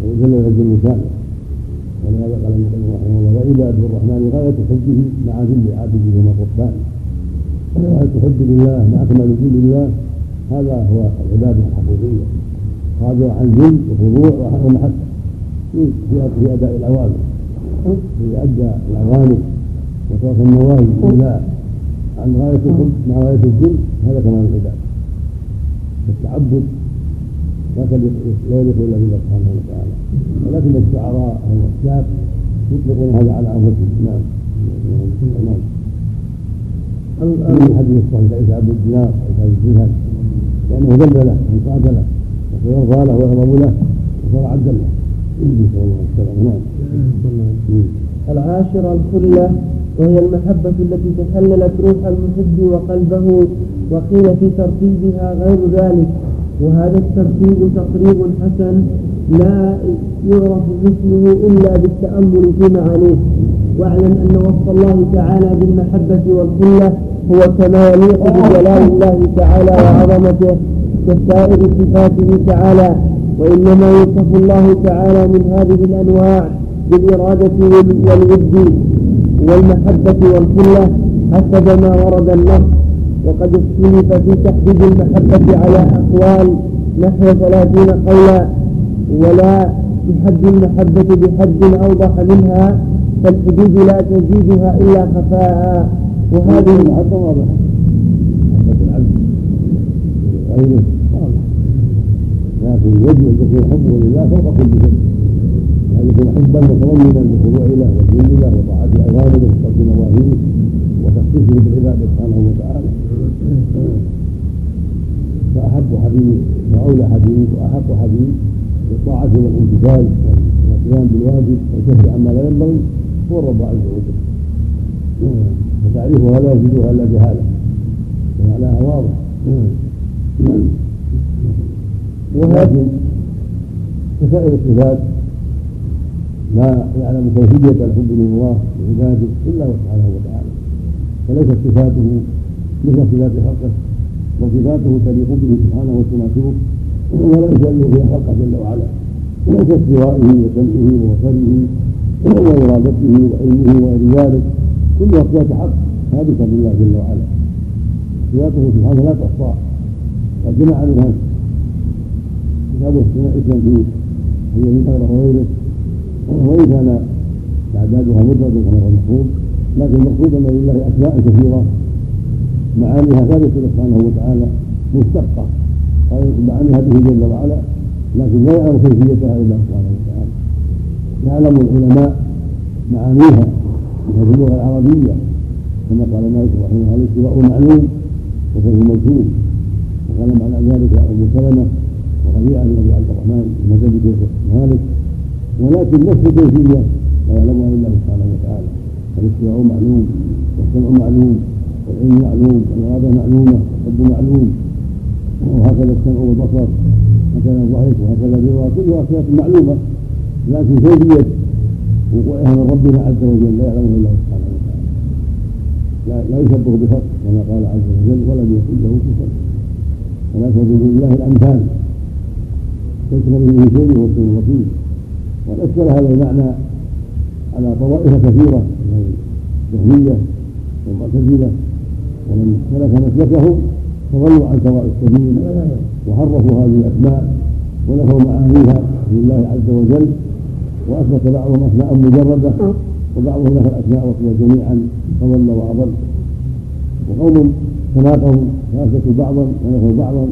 ويذلل الذل كامل ولهذا قال النبي رحمه الله وعباد الرحمن غاية حبه مع ذل عابده ومقربان غاية حب لله مع كمال ذل لله. هذا هو العبادة الحقيقية. خاضع عن ذل وخضوع ومحبة. في في أداء الأوامر. إذا أدى الأوامر. وترك النواهي إلا عن غاية الحب مع غاية الذل هذا كمال العباد التعبد لا يليق الا بالله سبحانه وتعالى. ولكن الشعراء أو الكتاب يطلقون هذا على أنفسهم. نعم. نعم. من حديث الصحيح ليس عبد الدينار ليس عبد الدينار لأنه ذل له وانقاد له ويرضى له ويغضب له وصار عبدا له نسال الله السلامه نعم. العاشرة الخلة وهي المحبة التي تحللت روح المحب وقلبه وقيل في ترتيبها غير ذلك. وهذا الترتيب تقريب حسن لا يعرف مثله إلا بالتأمل في معانيه واعلم أن وصف الله تعالى بالمحبة والخلة هو كما يليق بجلال الله تعالى وعظمته كسائر صفاته تعالى وإنما يوصف الله تعالى من هذه الأنواع بالإرادة والود والمحبة والخلة حسب ما ورد النص. وقد اختلف في تحديد المحبة على أقوال نحو ثلاثين قولا ولا بحد المحبة بحد أوضح منها فالحدود لا تزيدها إلا خفاء. وهذه واضحة العبد غيره لكن الوجه الذي حبه لله فوق كل شيء. هذا يكون حبا متضمنا للخضوع له والذل له وطاعة أوامره وترك نواهيه وتخصيصه بالعبادة سبحانه وتعالى. فأحب حبيب وأولى حبيب وأحق حبيب بالطاعة والامتثال والقيام بالواجب والكف عما لا ينبغي هو الرب عز وجل. فتعريفها لا يجدها إلا جهالة؟ ومعناها واضح. ولكن كسائر الصفات لا يعلم كيفية الحب لله وعباده إلا هو سبحانه وتعالى فليست صفاته مثل صفات خلقه وصفاته تليق به سبحانه وتناسبه ولا يشبه فيها خلقه جل وعلا. كاستوائه وسمعه وبصره وإرادته وعلمه وغير ذلك كلها صفات حق ثابتة لله جل وعلا. صفاته سبحانه لا تحصى قد جمع منها كتاب اسم في هي من وغيره وإن كان تعدادها مدرج كما هو المفهوم لكن المقصود أن لله أسماء كثيرة. معانيها ثابته سبحانه وتعالى مشتقه معانيها به جل وعلا لكن لا يعلم كيفيتها إلا سبحانه وتعالى. يعلم العلماء معانيها في اللغة العربية كما قال مالك رحمه الله الاستواء معلوم وفيه مجهول وقال معنى ذلك أبو سلمة وربيعه بن ابي عبد الرحمن المدني مالك ولكن نفس الكيفية لا يعلمها إلا سبحانه وتعالى. الاستواء معلوم والسمع معلوم والعلم معلوم والاراده معلومة والحب معلوم. وهكذا السمع والبصر هكذا الضحك وهكذا الرضا كلها صفات معلومة لكن كيفيه وقوعها من ربنا عز وجل لا يعلمه إلا سبحانه وتعالى. لا, لا يشبه بفرق كما قال عز وجل ولم يكن له كفر. ولا تضرب لله الأمثال. ليس به شيء وهو السميع البصير. وقد أشكل هذا المعنى على طوائف كثيرة من الجهمية والمعتزلة. ومن سلك مسلكهم تضلوا عن سواء السبيل وحرفوا هذه الأسماء ونفوا معانيها لله عز وجل وأثبت بعضهم أسماء مجردة وبعضهم نفى الأسماء والصفات جميعا فضل وأضل. وقوم تناقضوا فأثبتوا بعضا ونفوا بعضا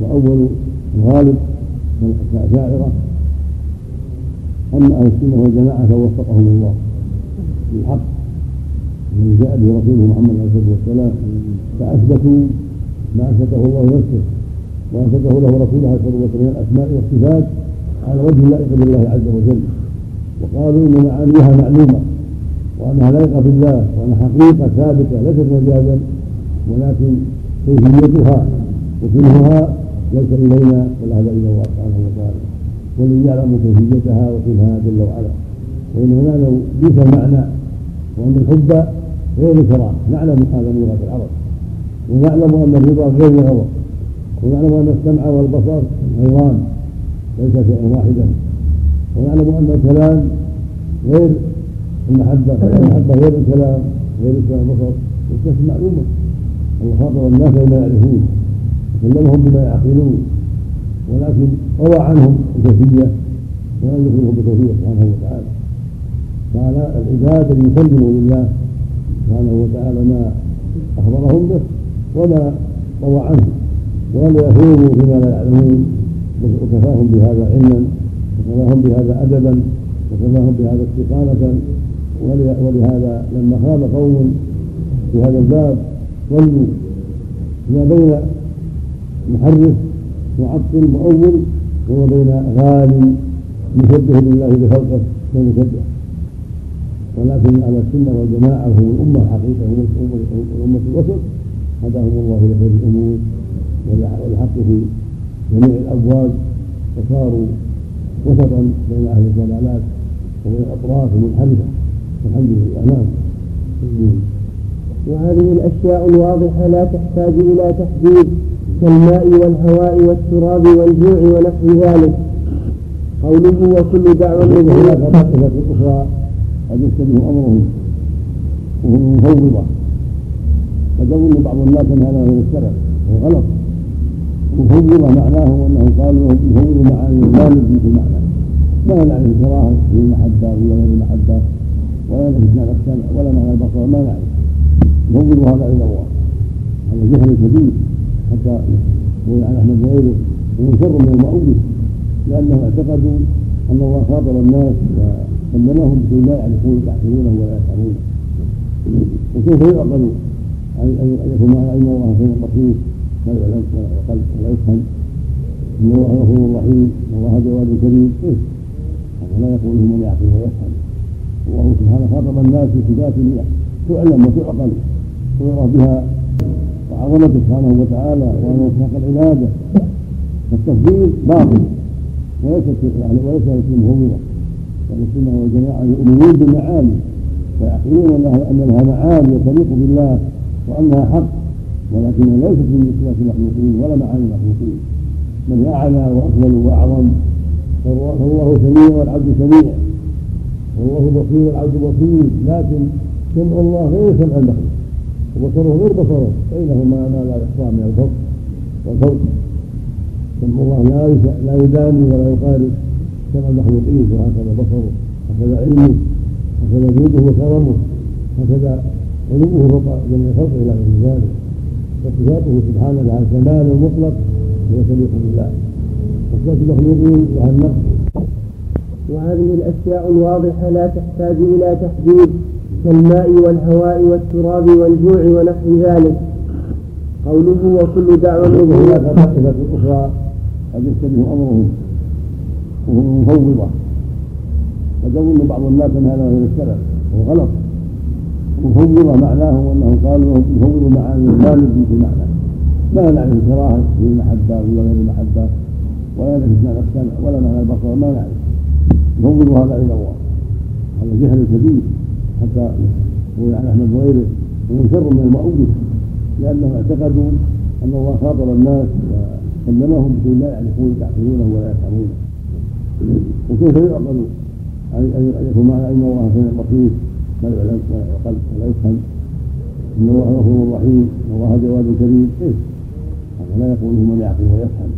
وأول الغالب من الأشاعرة أما أهل السنة والجماعة فوفقهم الله للحق الذي جاء به رسوله محمد عليه الصلاة والسلام فأثبتوا ما أثبته الله نفسه وأثبته له رسوله عليه الصلاة والسلام من الأسماء والصفات على وجه لائق بالله عز وجل. وقالوا إن معانيها معلومة وأنها لائقة بالله وأنها حقيقة ثابتة ليست مجازا ولكن كيفيتها وكنهها ليس إلينا ولا هذا إلى الله سبحانه وتعالى. والذي يعلم كيفيتها وكنها جل وعلا. وإنما نعلم بيت المعنى وأن الحب غير الكراهة نعلم هذا من لغة العرب. ونعلم أن الرضا غير الغضب ونعلم أن السمع والبصر غيران ليس شيئا واحدا. ونعلم أن الكلام غير المحبة. المحبة غير الكلام غير السمع والبصر. والكسب معلومة الله خاطب الناس بما يعرفون. وكلمهم بما يعقلون. ولكن روى عنهم الكيفية. ولم يخبرهم بتوفيق سبحانه وتعالى. قال العباد ان يسلموا لله سبحانه وتعالى ما أخبرهم به وما روى عنه. ولا يخوضوا فيما لا يعلمون. وكفاهم بهذا علما وكفاهم بهذا أدبا وكفاهم بهذا استقامه ولهذا لما خاب قوم في هذا الباب ظنوا ما بين محرف معطل مؤول وما بين غال مشبه لله بخلقه ومشبه ولكن على السنة والجماعة هم الأمة حقيقه هم الأمة الوسط. هداهم الله لخير الأمور والحق في جميع الابواب وصاروا وسطا بين أهل الضلالات وبين الأطراف المنحرفة. والحمد لله. نعم. وهذه الأشياء الواضحة لا تحتاج إلى تحديد كالماء والهواء والتراب والجوع ونحو ذلك. قوله وكل طائفة أخرى قد يشتبه أمرهم وهم مفوضة قد يظن بعض الناس أن هذا هو الشرع وهو غلط. مفوضة معناه أنهم قالوا يفوضوا معاني لا نجي في المعنى لا نعرف الكراهة في المحبة ولا غير المحبة ولا نعرف معنى السمع ولا معنى البصر ما نعرف يفوض هذا إلى الله. هذا جهل كبير. حتى روي عن أحمد وغيره ومن شر من المؤول لأنهم اعتقدوا أن الله خاطب الناس وكلمهم بشيء لا يعرفون يعقلونه ولا يفهمونه. وكيف يعقل أن يكون معنى أن الله خير بصير لا يعلم ولا يقل ولا يفهم. إن الله غفور رحيم إن الله جواد كريم. كيف هذا لا يقوله من يعقل ويفهم. الله سبحانه خاطب الناس بصفات تعلم وتعقل ويرى بها. وعظمته سبحانه وتعالى وانه ساق العباده فالتفضيل باطل. وليس يعني وليس في مهوره السنة والجماعة يؤمنون بالمعاني ويعقلون أن لها معاني تليق بالله وأنها حق ولكنها ليست من صفات المخلوقين ولا معاني المخلوقين. بل أعلى واكمل وأعظم فالله سميع والعبد سميع والله بصير والعبد بصير لكن سمع الله غير سمع المخلوق وبصره غير بصره بينهما ما لا يخفى من الفرق والفرق سمع الله لا لا يداني ولا يقارب. سمع المخلوقين وهكذا بصره هكذا علمه هكذا جوده وكرمه هكذا علوه فوق جميع خلقه إلى غير ذلك. وصفاته سبحانه لها الكمال المطلق هو تليق بالله وصفات المخلوقين لها النقص. وهذه الأشياء الواضحة لا تحتاج إلى تحديد كالماء والهواء والتراب والجوع ونحو ذلك. قوله وكل طائفة أخرى قد يشتبه وهم مفوضة يظن بعض الناس أن هذا هو السلف وهو غلط. مفوضة معناه أنهم قالوا يفوضوا معاني لا في معنى. لا نعرف الكراهة في المحبة ولا غير المحبة ولا نعرف معنى السمع ولا معنى البصر ما نعرف. نفوض هذا إلى الله. هذا جهل كبير حتى روي عن أحمد وغيره ومن شر من المؤول لأنهم اعتقدوا أن الله خاطب الناس وكلمهم بشيء لا يعرفون يعقلونه ولا يفهمونه. وكيف يعقل ان يكون معنى ان الله سميع بصير لا يعلم ولا يعقل ولا يفهم. إن الله غفور رحيم. إن الله جواد كريم. كيف؟ هذا لا يقوله من يعقل ويفهم.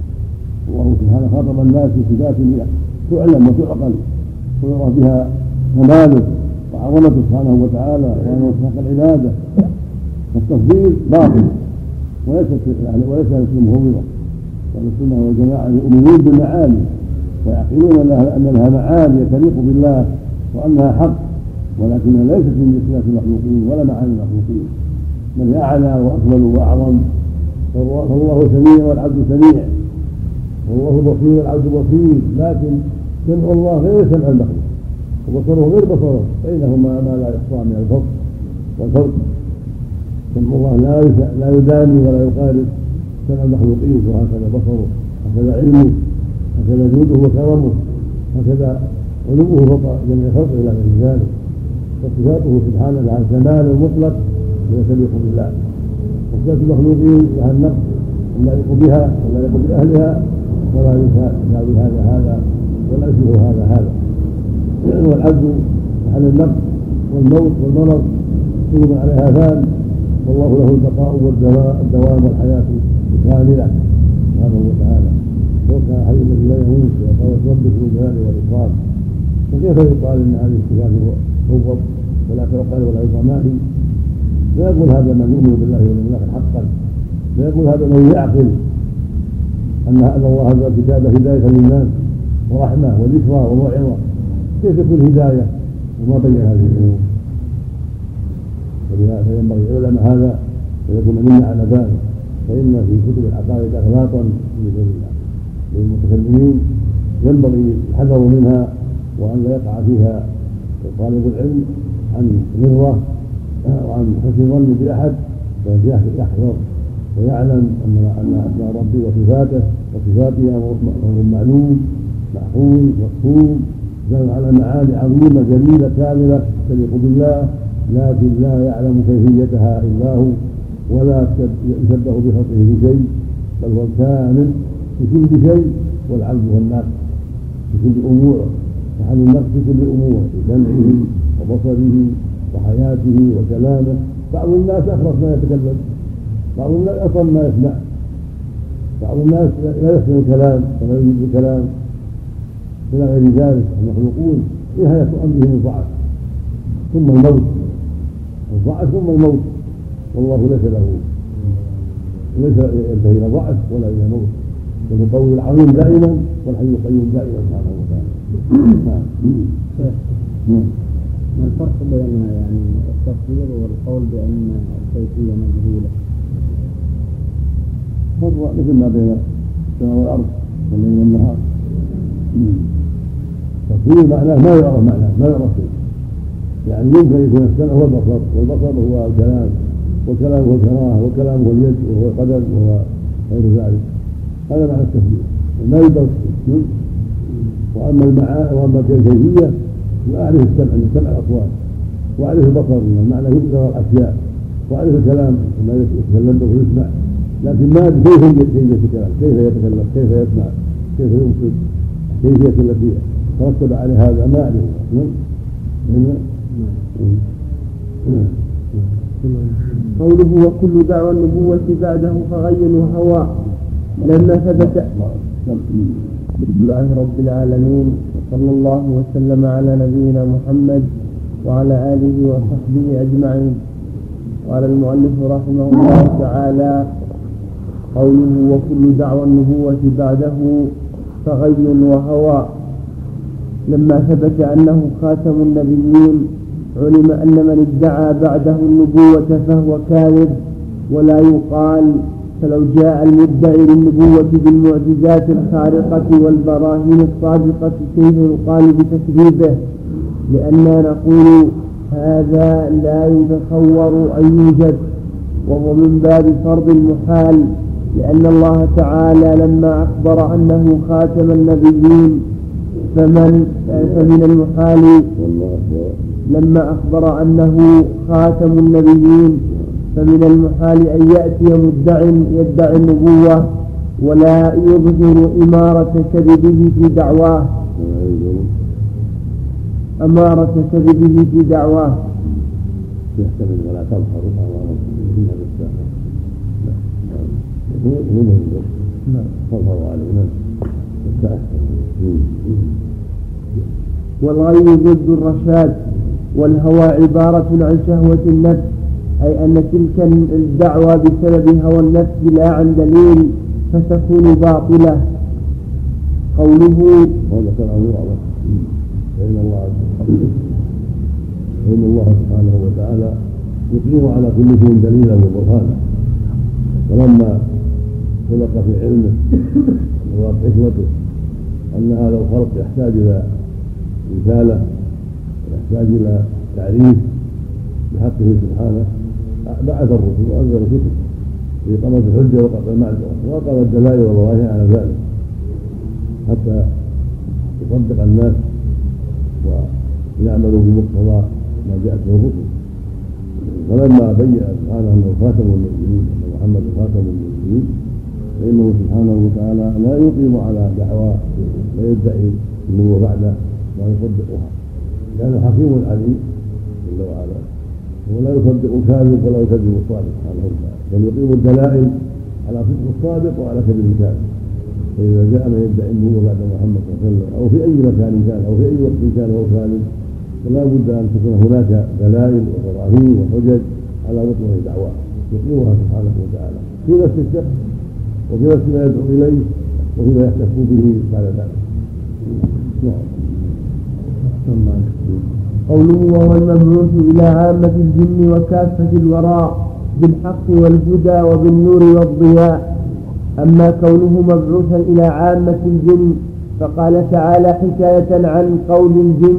الله سبحانه خاطب الناس بصفات تعلم وتعقل. ويرى بها كماله وعظمته سبحانه وتعالى. وانه استحق العبادة. فالتفضيل باطل. وليس يعني وليس في مفوضه بل السنة والجماعة يؤمنون بالمعاني. ويعقلون ان لها معاني تليق بالله وأنها حق ولكنها ليست من صفات المخلوقين ولا معاني المخلوقين. بل أعلى وأكمل وأعظم فالله سميع والعبد سميع. والله بصير والعبد بصير لكن سمع الله غير سمع المخلوق. وبصره غير بصره. بينهما ما لا يخفى من الفرق والفرق. سمع الله لا لا يداني ولا يقارب سمع المخلوقين وهكذا بصره هكذا علمه. هكذا جوده وكرمه. هكذا علوه فوق جميع خلقه إلى غير ذلك. وصفاته سبحانه لها الكمال المطلق وهو تليق بالله وصفات المخلوقين لها النقص لا يليق بها ولا يليق بأهلها ولا يساوي هذا هذا ولا يشبه هذا هذا. والعبد على النقص والموت والمرض كل من عليها فان. والله له البقاء والدوام سبحانه وتعالى وكان الحي الذي لا يموت ويقول ربك ذو الجلال والإكرام فكيف يقال إن هذه الصفات فوض ولا توكل ولا يطمع لا يقول هذا من يؤمن بالله واليوم الآخر حقا. لا يقول هذا من يعقل. أن ان الله انزل الكتاب هداية للناس ورحمة وذكرى وموعظة. كيف تكون هداية؟ وما بين هذه الأمور. ولهذا ينبغي العلماء هذا ويكون منا على ذلك. فإن في كتب العقائد اغلاطا للمتكلمين ينبغي الحذر منها وأن لا يقع فيها طالب العلم عن غرة وعن حسن ظن بأحد فيحذر ويعلم أن أن أسماء ربي وصفاته وصفاته أمر معلوم محفوظ مفهوم دل على معاني عظيمة جليله كاملة تليق بالله لكن لا يعلم كيفيتها إلا هو ولا يشبه بخلقه بشيء بل هو الكامل في كل شيء والعبد والناقص في كل أموره. محل النقص في كل امور في سمعه وبصره وحياته وكلامه. بعض الناس أخرس ما يتكلم. بعض الناس أصم ما يسمع. بعض الناس لا يفهم الكلام ولا يجيد الكلام. إلى غير ذلك المخلوقون نهاية أمرهم الضعف. ثم الموت. الضعف ثم الموت. والله ليس له. ليس ينتهي إلى ضعف ولا إلى موت. القوي العظيم دائما والحي القيوم دائما سبحانه وتعالى. نعم ما الفرق بين يعني التصوير والقول بأن الكيفية مجهولة؟ فرق مثل ما بين السماء والأرض والليل والنهار. التصوير معناه ما يعرف معناه ما يعرف يعني يمكن يكون السمع هو البصر والبصر هو الكلام والكلام هو الكراهه والكلام هو اليد وهو القدم وهو غير ذلك. هذا معنى التفويض ما يدرك وأما المعاني وأما الكيفيه واعرف السمع من سمع الاصوات واعرف البصر من المعنى يذكر الأشياء واعرف الكلام ما يتكلم به ويسمع. لكن ما كيف الكلام كيف يتكلم كيف يسمع كيف ينصت كيفية التي ترتب على هذا ما أعرف نعم. قوله وكل دعوى النبوة بعده فغي وهوى لما ثبت بسم الله رب العالمين وصلى الله وسلم على نبينا محمد وعلى آله وصحبه أجمعين. قال المؤلف رحمه الله تعالى قوله وكل دعوى النبوة بعده فغي وهوى. لما ثبت أنه خاتم النبيين علم أن من ادعى بعده النبوة فهو كاذب ولا يقال فلو جاء المدعي للنبوة بالمعجزات الخارقة والبراهين الصادقة كيف يقال بتكذيبه؟ لأننا نقول هذا لا يتصور أن يوجد وهو من باب فرض المحال لأن الله تعالى لما أخبر أنه خاتم النبيين فمن فمن المحال؟ لما أخبر أنه خاتم النبيين. فمن المحال أن يأتي مدع يدعي النبوة ولا يظهر إمارة كذبه في دعواه. أمارة كذبه في دعواه. يحتمل ولا تظهر. نعم تظهر علينا والغي ضد الرشاد والهوى عبارة عن شهوة النفس. أي أن تلك الدعوة بسبب هوى النفس لا عن دليل فتكون باطلة. قوله فإن الله فإن الله سبحانه وتعالى يقيم على كل شيء دليلا وبرهانا. ولما خلق في علمه وحكمته أن هذا الخلق يحتاج إلى رسالة ويحتاج إلى تعريف بحقه سبحانه بعث الرسل وانزل الكتب في قامت الحجة وقطع المعذره وقام الدلائل والبراهين على ذلك. حتى يصدق الناس ويعملوا بمقتضى ما جاءت به الرسل. فلما بين سبحانه أنه خاتم المسلمين أن محمد خاتم المسلمين فإنه سبحانه وتعالى لا يقيم على دعوى ويدعي النبوه بعده ما يصدقها. لأنه حكيم عليم جل وعلا. ولا يصدق الكاذب ولا يكذب الصادق. سبحانه وتعالى بل يقيم الدلائل على صدق الصادق وعلى كذب الكاذب. فإذا جاء من يدعي النبوة بعد محمد صلى الله عليه وسلم أو في أي مكان كان أو في أي وقت كان هو كاذب فلا بد أن تكون هناك دلائل وبراهين وحجج على بطلان دعواه يقيمها سبحانه وتعالى. في نفس الشخص وفي نفس ما يدعو إليه وفيما يحتف به بعد ذلك. نعم. قوله وهو المبعوث إلى عامة الجن وكافة الوراء بالحق والهدى وبالنور والضياء أما كونه مبعوثا إلى عامة الجن فقال تعالى حكاية عن قول الجن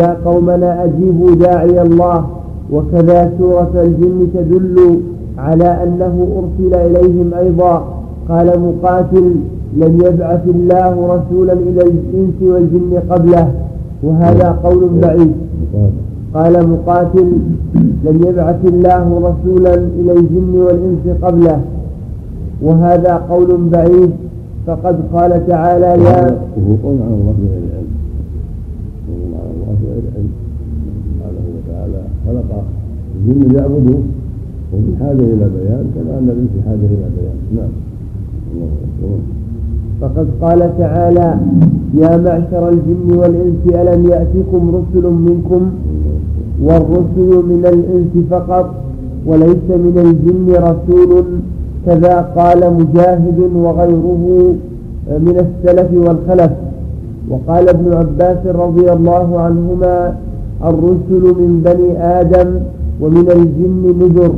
يا قومنا أجيبوا داعي الله وكذا سورة الجن تدل على أنه أرسل إليهم أيضا قال مقاتل لم يبعث الله رسولا إلى الإنس والجن قبله وهذا قول بعيد قال مقاتل لم يبعث الله رسولا إلى الجن والإنس قبله. وهذا قول بعيد فقد قال تعالى يا وهو قول على الله بغير علم قول على الله بغير علم سبحانه وتعالى خلق الجن ليعبدوه وفي حاجة إلى بيان كما أن الإنس حاجة إلى بيان. نعم. الله أكبر. فقد قال تعالى يا معشر الجن والإنس ألم يأتكم رسل منكم؟ والرسل من الإنس فقط وليس من الجن رسول. كذا قال مجاهد وغيره من السلف والخلف. وقال ابن عباس رضي الله عنهما الرسل من بني آدم ومن الجن نذر.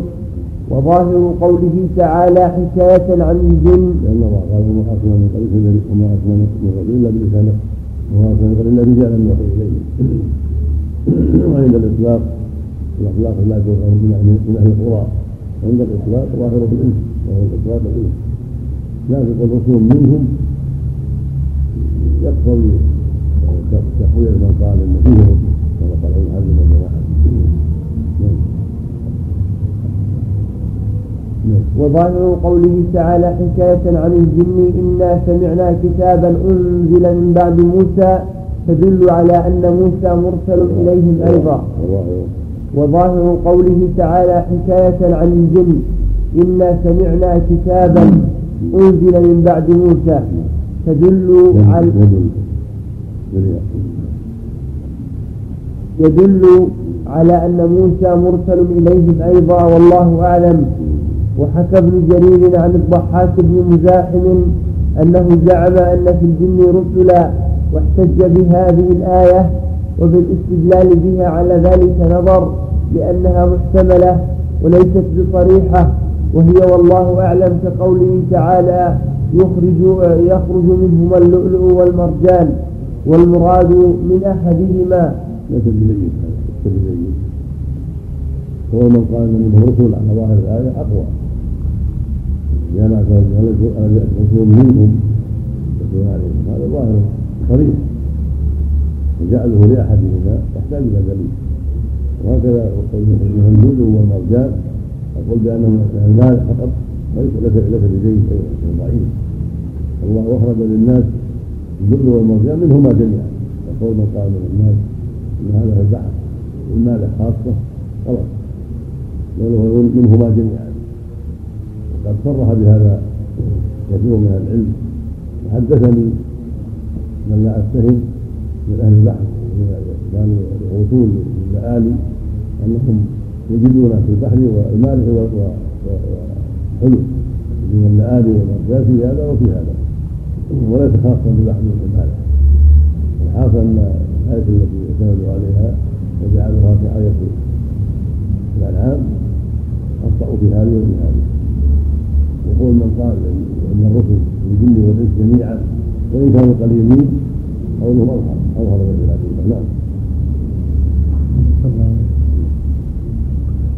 وظاهر قوله تعالى حكاية عن الجن. لأن الله قال وما أرسلنا من قبلك وما أرسلنا من قبل إلا بلسانه وما أرسلنا من قبل إلا رجالا نوحي إليه. وعند الإطلاق الأخلاق لا تظهر من أهل القرى. وعند الإطلاق ظاهره الإنس. وهو الإطلاق الإنس. لكن قد رسول منهم. يقتضي تقوية من قال إن فيهم وظاهر قوله تعالى حكاية عن الجن إنا سمعنا كتابا أنزل من بعد موسى تدل على أن موسى مرسل إليهم أيضا. وظاهر قوله تعالى حكاية عن الجن إنا سمعنا كتابا أنزل من بعد موسى تدل على يدل على أن موسى مرسل إليهم أيضا والله أعلم. وحكى ابن جرير عن الضحاك بن مزاحم أنه زعم أن في الجن رسلا واحتج بهذه الآية وبالاستدلال بها على ذلك نظر لأنها محتملة وليست بصريحة وهي والله أعلم كقوله تعالى يخرج يخرج منهما اللؤلؤ والمرجان والمراد من أحدهما. ليس بجيد هو من قال ان منه رسول على ظاهر الآية أقوى. يا معشر الذين رسول منكم يتلون عليهم هذا ظاهر صريح وجعله لاحدهما يحتاج إلى دليل. وهكذا اللؤلؤ والمرجان يقول بأنه من المال فقط ليس ليس شيء ضعيف. الله أخرج للناس اللؤلؤ والمرجان منهما جميعا. يقول من قال من الناس إن هذا البحر والمال خاصة غلط. بل منهما جميعا. وقد صرح بهذا كثير من العلم. وحدثني من لا اتهم من أهل البحر كانوا الوصول للمآلي أنهم يجدون في البحر والمالح وحلو. من اللآلي والمرجان في هذا وفي هذا. وليس خاصا ببحر المالح الحاصل أن الآية التي اعتمدوا عليها وجعلوها في آية الأنعام أخطأوا في هذه وفي هذه. وقول من قال أن الرسل الجن والإنس جميعا وإن كانوا قليلين قولهم أظهر أظهر من العقيدة نعم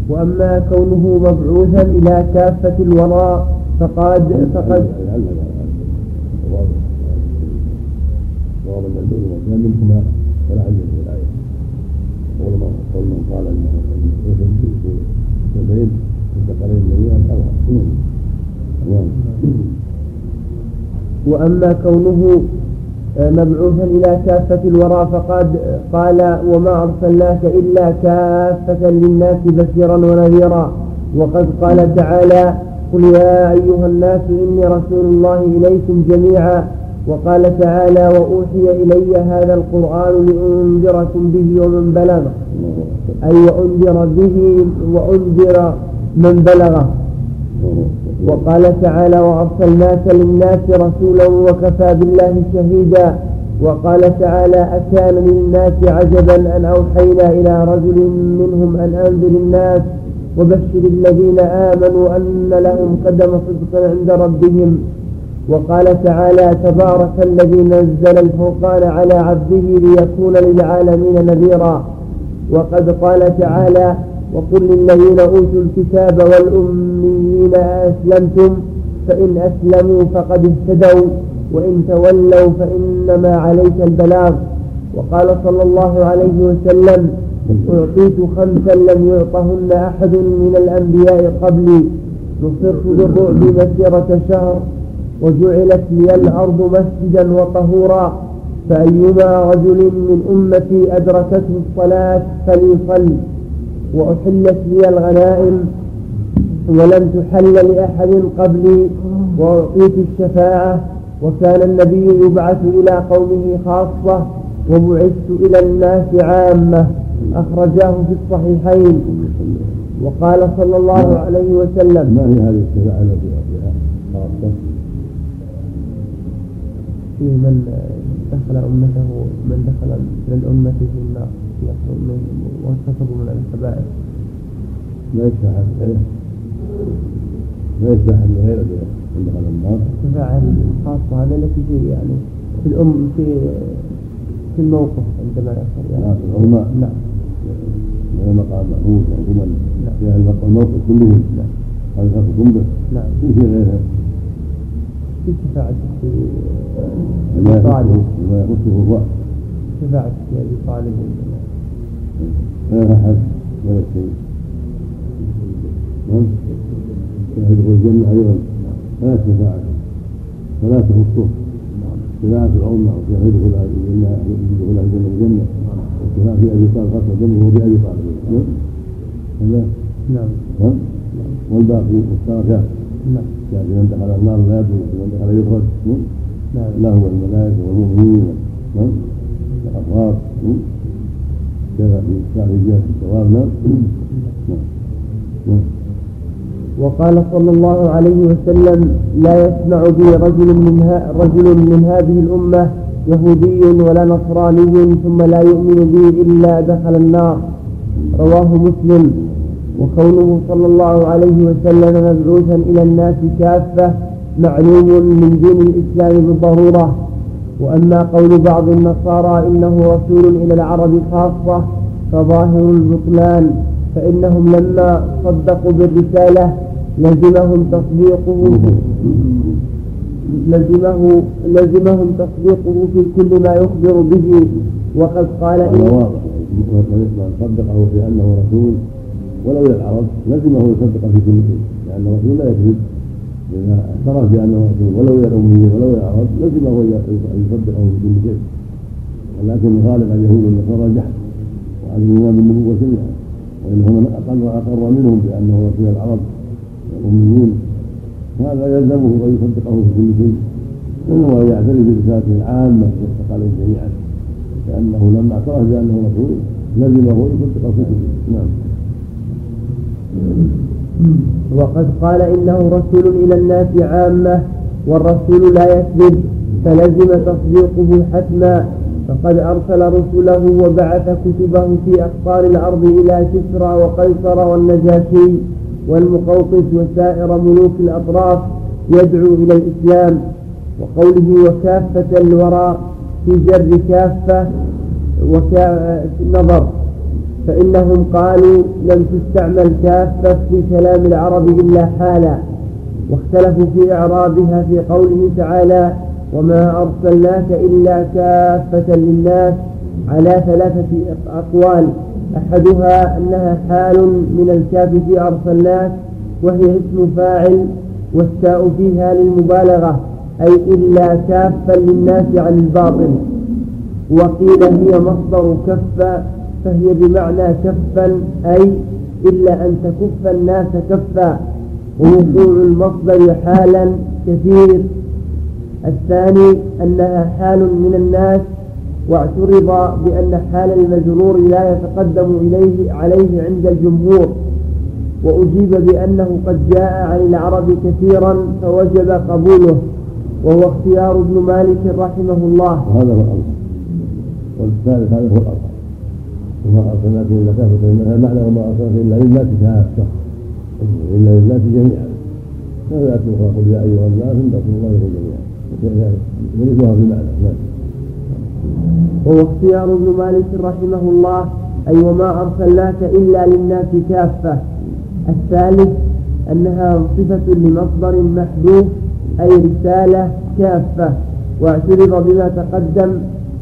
وأما كونه مبعوثا إلى كافة الورى فقد فقد منهما في قول من قول من قال إنه الرسل الثقلين الثقلين جميعا أظهر وأما كونه آه، مبعوثا إلى كافة الورى فقد قال وما أرسلناك إلا كافة للناس بشيرا ونذيرا وقد قال تعالى قل يا أيها الناس إني رسول الله إليكم جميعا وقال تعالى وأوحي إلي هذا القرآن لأنذركم به ومن بلغ أي وأنذر به وأنذر من بلغه. وقال تعالى وأرسلناك للناس رسولا وكفى بالله شهيدا. وقال تعالى أكان للناس عجبا أن أوحينا إلى رجل منهم أن أنذر الناس وبشر الذين آمنوا أن لهم قدم صدق عند ربهم. وقال تعالى تبارك الذي نزل الفرقان على عبده ليكون للعالمين نذيرا. وقد قال تعالى وقل للذين أوتوا الكتاب والأميين أسلمتم فإن أسلموا فقد اهتدوا وإن تولوا فإنما عليك البلاغ. وقال صلى الله عليه وسلم أعطيت خمسا لم يعطهن أحد من الأنبياء قبلي. نصرت بالرعب مسيرة شهر وجعلت لي الأرض مسجدا وطهورا. فأيما رجل من أمتي أدركته الصلاة فليصل. وأحلت لي الغنائم ولم تحل لأحد قبلي وأعطيت الشفاعة وكان النبي يبعث إلى قومه خاصة وبعثت إلى الناس عامة أخرجاه في الصحيحين. وقال صلى الله عليه وسلم ما هي هذه الشفاعة التي أعطيها خاصة؟ في من دخل أمته من دخل من الأمة في النار وارتكبوا من الكبائر ما يشفع يشفع غيره من دخل النار الشفاعة الخاصة هذه التي في يعني في الأم في في الموقف عندما يصل يعني. نعم العلماء. نعم. من مقام محمود أو ضمن في الموقف كلهم نعم. هذا يخافكم به نعم. في غيرها في شفاعة في طالب. ما يخصه هو. شفاعة في أبي طالب. لا أحد ولا شيء. نعم. يدخل الجنة أيضا. ثلاث شفاعات ثلاث خصوص شفاعة العمة وشفاعة يدخل الجنة يدخل الجنة الجنة. وشفاعة في أبي طالب خاصة وهو بأبي طالب. نعم هذا؟ نعم. والباقي التركة نعم. يعني من دخل النار لا يدخل ومن دخل يخرج نعم. لا هو الملائكة والمؤمنين نعم الأطهار كذا في كان في جهة الثواب نعم. نعم. وقال صلى الله عليه وسلم لا يسمع بي رجل من رجل من هذه الأمة يهودي ولا نصراني ثم لا يؤمن بي إلا دخل النار. رواه مسلم. وكونه صلى الله عليه وسلم مبعوثا إلى الناس كافة معلوم من دين الإسلام بالضرورة. وأما قول بعض النصارى إنه رسول إلى العرب خاصة فظاهر البطلان. فإنهم لما صدقوا بالرسالة لزمهم تصديقه لزمه لزمهم تصديقه في كل ما يخبر به. وقد قال إن واضح. من صدقه في أنه رسول. ولو إلى العرب لزمه يصدق في كل شيء. لأن الرسول لا يكذب إذا اعترف بأنه رسول. ولو إلى الأميين ولو العرب لزمه أن يصدقه في كل شيء. ولكن غالب اليهود والنصارى الجحد وعدم الإيمان بالنبوة جميعا. وإنهم أقل وأقر منهم بأنه رسول العرب والأميين هذا يلزمه أن يصدقه في كل شيء. وأن يعترف برسالته العامة يصدق عليه جميعا. لأنه لما أعترف بأنه رسول لزمه أن يصدقه في كل شيء. نعم. وقد قال إنه رسول إلى الناس عامة والرسول لا يكذب فلزم تصديقه حتما. فقد أرسل رسله وبعث كتبه في أقطار الأرض إلى كسرى وقيصر والنجاشي والمقوقس وسائر ملوك الأطراف يدعو إلى الإسلام. وقوله وكافة الورى في جر كافة نظر. فإنهم قالوا لم تستعمل كافة في كلام العرب إلا حالا. واختلفوا في إعرابها في قوله تعالى وما أرسلناك إلا كافة للناس على ثلاثة أقوال. أحدها أنها حال من الكاف في أرسلناك وهي اسم فاعل والتاء فيها للمبالغة أي إلا كافا للناس عن الباطل. وقيل هي مصدر كف فهي بمعنى كفا أي إلا أن تكف الناس كفا. ووقوع المصدر حالا كثير. الثاني أنها حال من الناس واعترض بأن حال المجرور لا يتقدم إليه عليه عند الجمهور وأجيب بأنه قد جاء عن العرب كثيرا فوجب قبوله وهو اختيار ابن مالك رحمه الله. وهذا هو الأظهر والثالث هذا هو الأظهر وما أرسلناك إلا كافة. للناس معنى وما أرسلناك إلا للناس كافة إلا للناس جميعا. لا يأتي أخرى قل يا أيها الناس رسول الله جميعا. نعم وهو اختيار ابن مالك رحمه الله أي وما أرسلناك إلا للناس كافة. الثالث أنها صفة لمصدر محذوف أي رسالة كافة. واعترض بما تقدم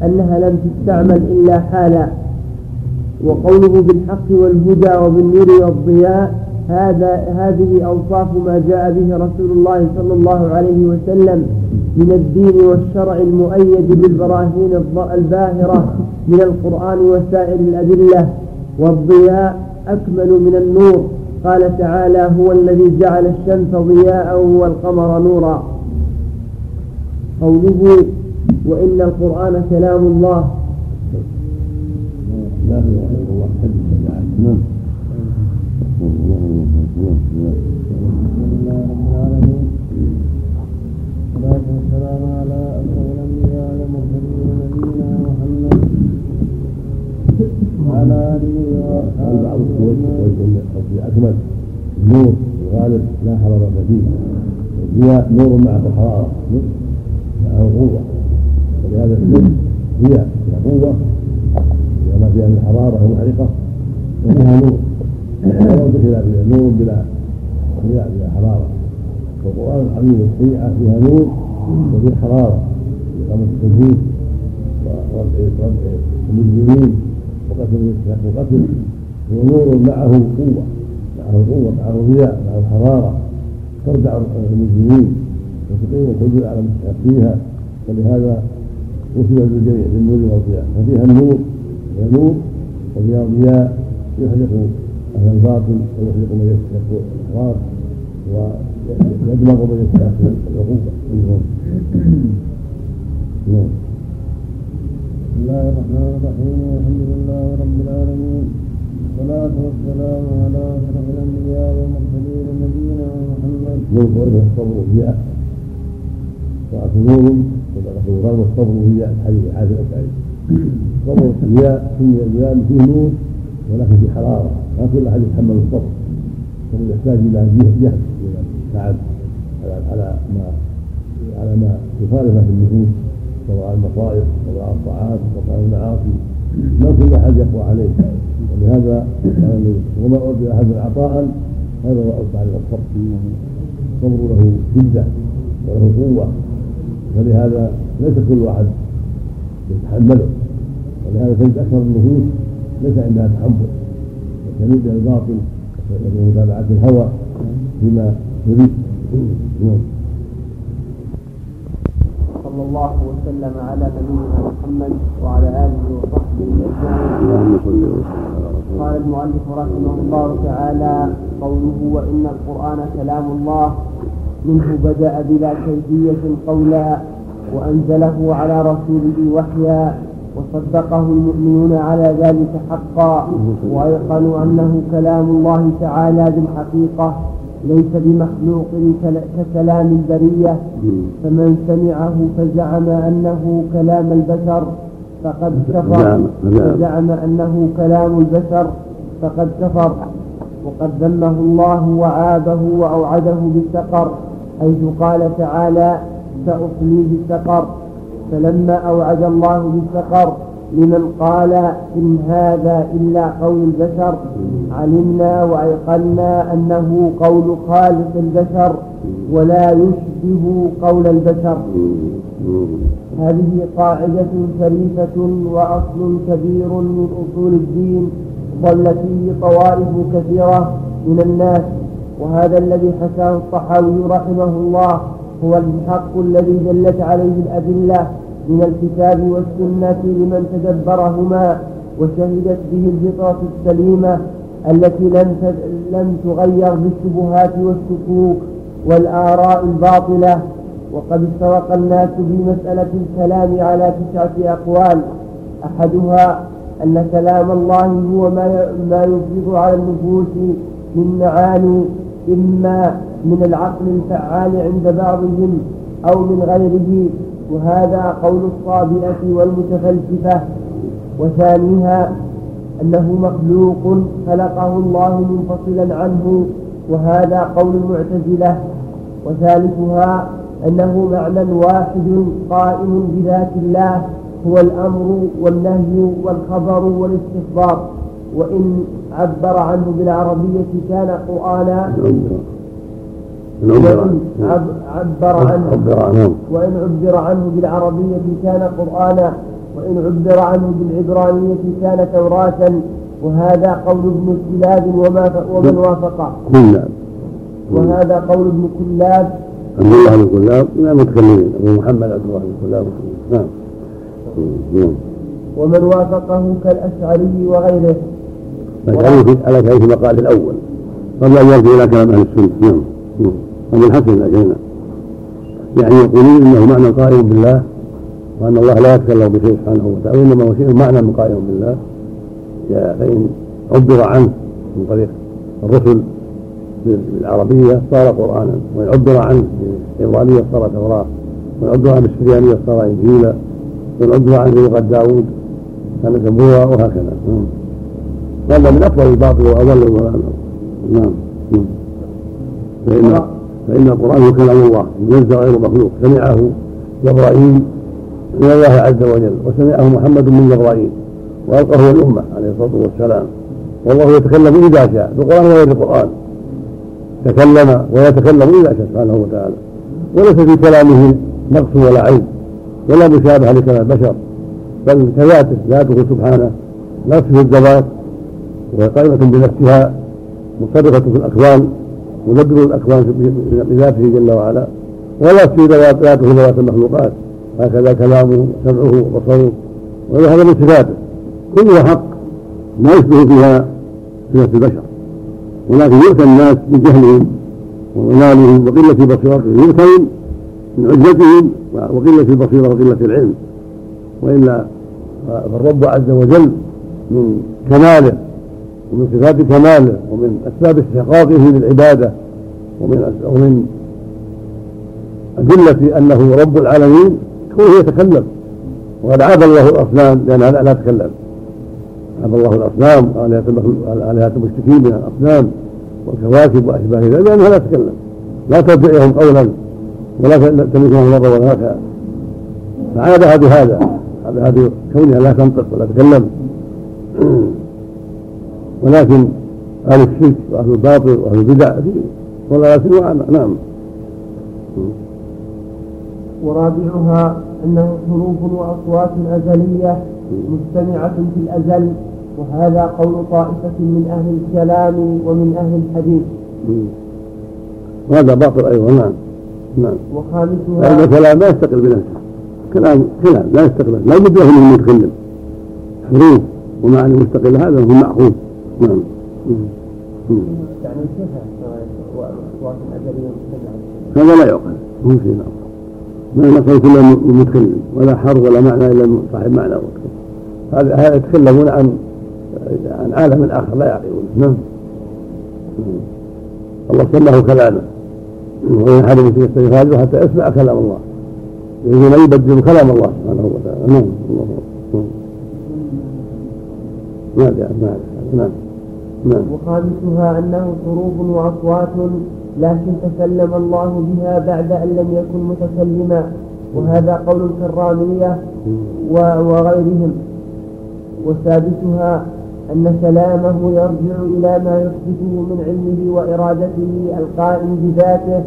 أنها لم تستعمل إلا حالا. وقوله بالحق والهدى وبالنور والضياء هذا هذه أوصاف ما جاء به رسول الله صلى الله عليه وسلم. من الدين والشرع المؤيد بالبراهين الباهرة من القرآن وسائر الأدلة والضياء أكمل من النور. قال تعالى هو الذي جعل الشمس ضياء والقمر نورا. قوله وإن القرآن كلام الله. وعلى آله وأصحابه أجمعين. أكمل النور الغالب لا حرارة فيه. الضياء نور معه حرارة معه قوة. ولهذا الشمس ضياء فيها قوة. إذا ما فيها من حرارة ومحرقة وفيها نور. ولو بخلاف نور بلا ضياء بلا حرارة. والقرآن العظيم الشريعة فيها نور وفيه حرارة. إقامة التوحيد ورفع المجرمين. وقتل هو نور معه قوة معه قوة معه ضياء معه حرارة. تردع المجرمين وتقيم الحدود على مستحقيها فلهذا وصف بالجميع بالنور والضياء ففيها النور فيها نور وفيها ضياء يحرق أهل الباطل ويحرق من يستحق الأحرار ويدمغ من يستحق العقوبة. منهم نعم. بسم الله الرحمن الرحيم والحمد لله رب العالمين والصلاة والسلام على أشرف الأنبياء والمرسلين نبينا محمد. نور ورد الصبر والضياء. وأكلهم والغفوران والصبر هي الحديث الحادث الأسعري. الصبر الضياء سمي الضياء فيه نور ولكن في حرارة ما كل أحد يتحمل الصبر. الصبر يحتاج إلى جهد إلى تعب على ما على ما يخالفه في النفوس سواء المصائب سواء الطاعات سواء المعاصي. ما كل أحد يقوى عليه. ولهذا النبي وما اعطي أحد عطاء هذا هو اوسع على الصبر. الصبر له شده وله قوة. فلهذا ليس كل واحد يتحمله. ولهذا تجد أكثر النفوس ليس عندها تحمل. وتميل إلى الباطل ومتابعه الهوى فيما نعم صلى الله وسلم على نبينا محمد وعلى آله وصحبه أجمعين. قال المؤلف رحمه الله تعالى قوله وإن القرآن كلام الله منه بدأ بلا كيفيه قولا وأنزله على رسوله وحيا وصدقه المؤمنون على ذلك حقا وايقنوا أنه كلام الله تعالى بالحقيقة ليس بمخلوق ككلام البرية. فمن سمعه فزعم أنه كلام البشر. فقد كفر. فزعم أنه كلام البشر. فقد كفر. وقد ذمه الله وعابه وأوعده بالسقر. حيث قال تعالى سأصليه السقر. فلما أوعد الله بالسقر لمن قال إن هذا إلا قول البشر علمنا وأيقنا أنه قول خالق البشر ولا يشبه قول البشر. هذه قاعدة شريفة وأصل كبير من أصول الدين ضل فيه طوائف كثيرة من الناس. وهذا الذي حكاه الطحاوي رحمه الله هو الحق الذي دلت عليه الأدلة من الكتاب والسنة لمن تدبرهما وشهدت به الفطرة السليمة التي لم لم تغير بالشبهات والشكوك والآراء الباطلة. وقد استرق الناس في مسألة الكلام على تسعة أقوال. أحدها أن كلام الله هو ما ما يفرض على النفوس من معاني إما من العقل الفعال عند بعضهم أو من غيره. وهذا قول الصابئة والمتفلسفة وثانيها أنه مخلوق خلقه الله منفصلا عنه وهذا قول المعتزلة. وثالثها أنه معنى واحد قائم بذات الله هو الأمر والنهي والخبر والاستخبار. وإن عبر عنه بالعربية كان قرآنا. وإن عبر عنه. وإن عبر عنه بالعربية كان قرآنا وإن عبر عنه بالعبرانية كان توراة وهذا قول ابن كلاب وما ومن وافقه كلاب وهذا قول ابن كلاب. عبد الله بن كلاب من المتكلمين أبو محمد عبد الله بن كلاب. نعم. ومن وافقه كالأشعري وغيره. الأشعري على كيف المقال الأول. قبل أن يرجع إلى كلام أهل السنة. نعم. هذا الحسن الأجنة يعني يقولون إنه معنى قائم بالله وأن الله لا يتكلم بشيء سبحانه وتعالى وإنما هو شيء معنى قائم بالله. فإن عبر عنه من طريق الرسل بالعربية صار قرآنا وإن عبر عنه بالعبرانية صار توراة وإن عبر عنه بالسريانية صار إنجيلا وإن عبر عنه بلغة داوود كان زبورا وهكذا. هذا من أفضل الباطل وأضل نعم. فإن فإن القرآن هو كلام الله منزل غير مخلوق. سمعه جبرائيل من الله عز وجل وسمعه محمد من جبرائيل وألقاه الأمة عليه الصلاة والسلام. والله يتكلم إذا شاء بالقرآن وغير القرآن. تكلم ويتكلم إذا شاء سبحانه وتعالى. وليس في كلامه نقص ولا عيب ولا مشابهة لكلام البشر. بل كذاته ذاته سبحانه لا تصف الذوات وهي قائمة بنفسها مصرفة في الأكوان مدبر الأكوان بذاته جل وعلا. ولا تصف ذاته ذوات المخلوقات. هكذا كلامه سمعه وبصره. وهذا من صفاته. كلها حق. ما يشبه فيها صفة البشر. ولكن يؤتى الناس بجهلهم وضلالهم وقلة بصيرتهم. يؤتون من عجزتهم وقلة البصيرة وقلة العلم. وإلا فالرب عز وجل من كماله ومن صفات كماله ومن أسباب استحقاقه للعبادة ومن ومن أدلة أنه رب العالمين كونه يتكلم. وقد عاب الله الأصنام لأنها لا تتكلم عاب الله الأصنام آلهة المشركين من الأصنام والكواكب وأشباه ذلك لأنها لا تتكلم لا ترجعهم قولا ولا تملكهم مرة ولا فعابها بهذا هذه كونها لا تنطق ولا تتكلم. ولكن أهل الشرك وأهل الباطل وأهل البدع في ضلالة وعامة نعم. ورابعها أنه حروف وأصوات أزلية مجتمعة في الأزل وهذا قول طائفة من أهل الكلام ومن أهل الحديث. وهذا باطل أيضا. نعم. نعم. وخامسها هذا كلام لا يستقل بنفسه كلام كلام لا يستقل لا بد له من متكلم حروف ومعنى مستقلة هذا هو مأخوذ نعم يعني مجتمعة هذا لا يعقل مو شيء ما نقول كل متكلم ولا حرف ولا معنى إلا صاحب معنى هذا هذا يتكلمون عن عن عالم آخر لا يعقلون. نعم. الله سماه كلاما وإن أحد في استغفاره حتى يسمع كلام الله. يريدون أن يبدلوا كلام الله سبحانه وتعالى. نعم. الله نعم. نعم. نعم. نعم. وخامسها أنه حروف وأصوات لكن تكلم الله بها بعد أن لم يكن متكلما وهذا قول الكرامية وغيرهم. وسادسها أن كلامه يرجع إلى ما يثبته من علمه وإرادته القائم بذاته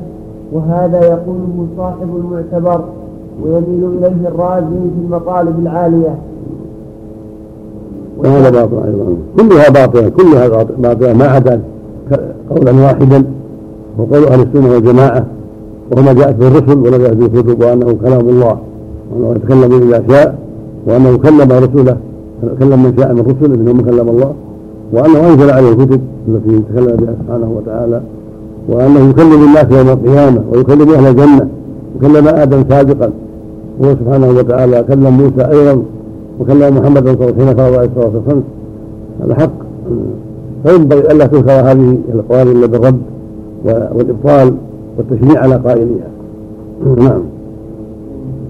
وهذا يقوله صاحب المعتبر ويميل إليه الرازي في المطالب العالية. وهذا باطل أيضا. كلها باطلة كلها باطلة. ما عدا قولا واحدا وقول أهل السنة والجماعة وهو ما جاءت به الرسل ولا جاءت به الكتب وأنه كلام الله وأنه يتكلم إذا شاء وأنه كلم رسوله كلم من شاء من رسله منهم كلم الله وأنه أنزل عليه الكتب التي تكلم بها سبحانه وتعالى وأنه يكلم الناس يوم القيامة ويكلم أهل الجنة وكلم آدم سابقا هو سبحانه وتعالى كلم موسى أيضا. وكلم محمدا صلى الله عليه وسلم حين فرض عليه الصلاه والسلام هذا حق. فينبغي ألا تنكر هذه الاقوال الا بالرد والإبطال والتشنيع على قائلها نعم.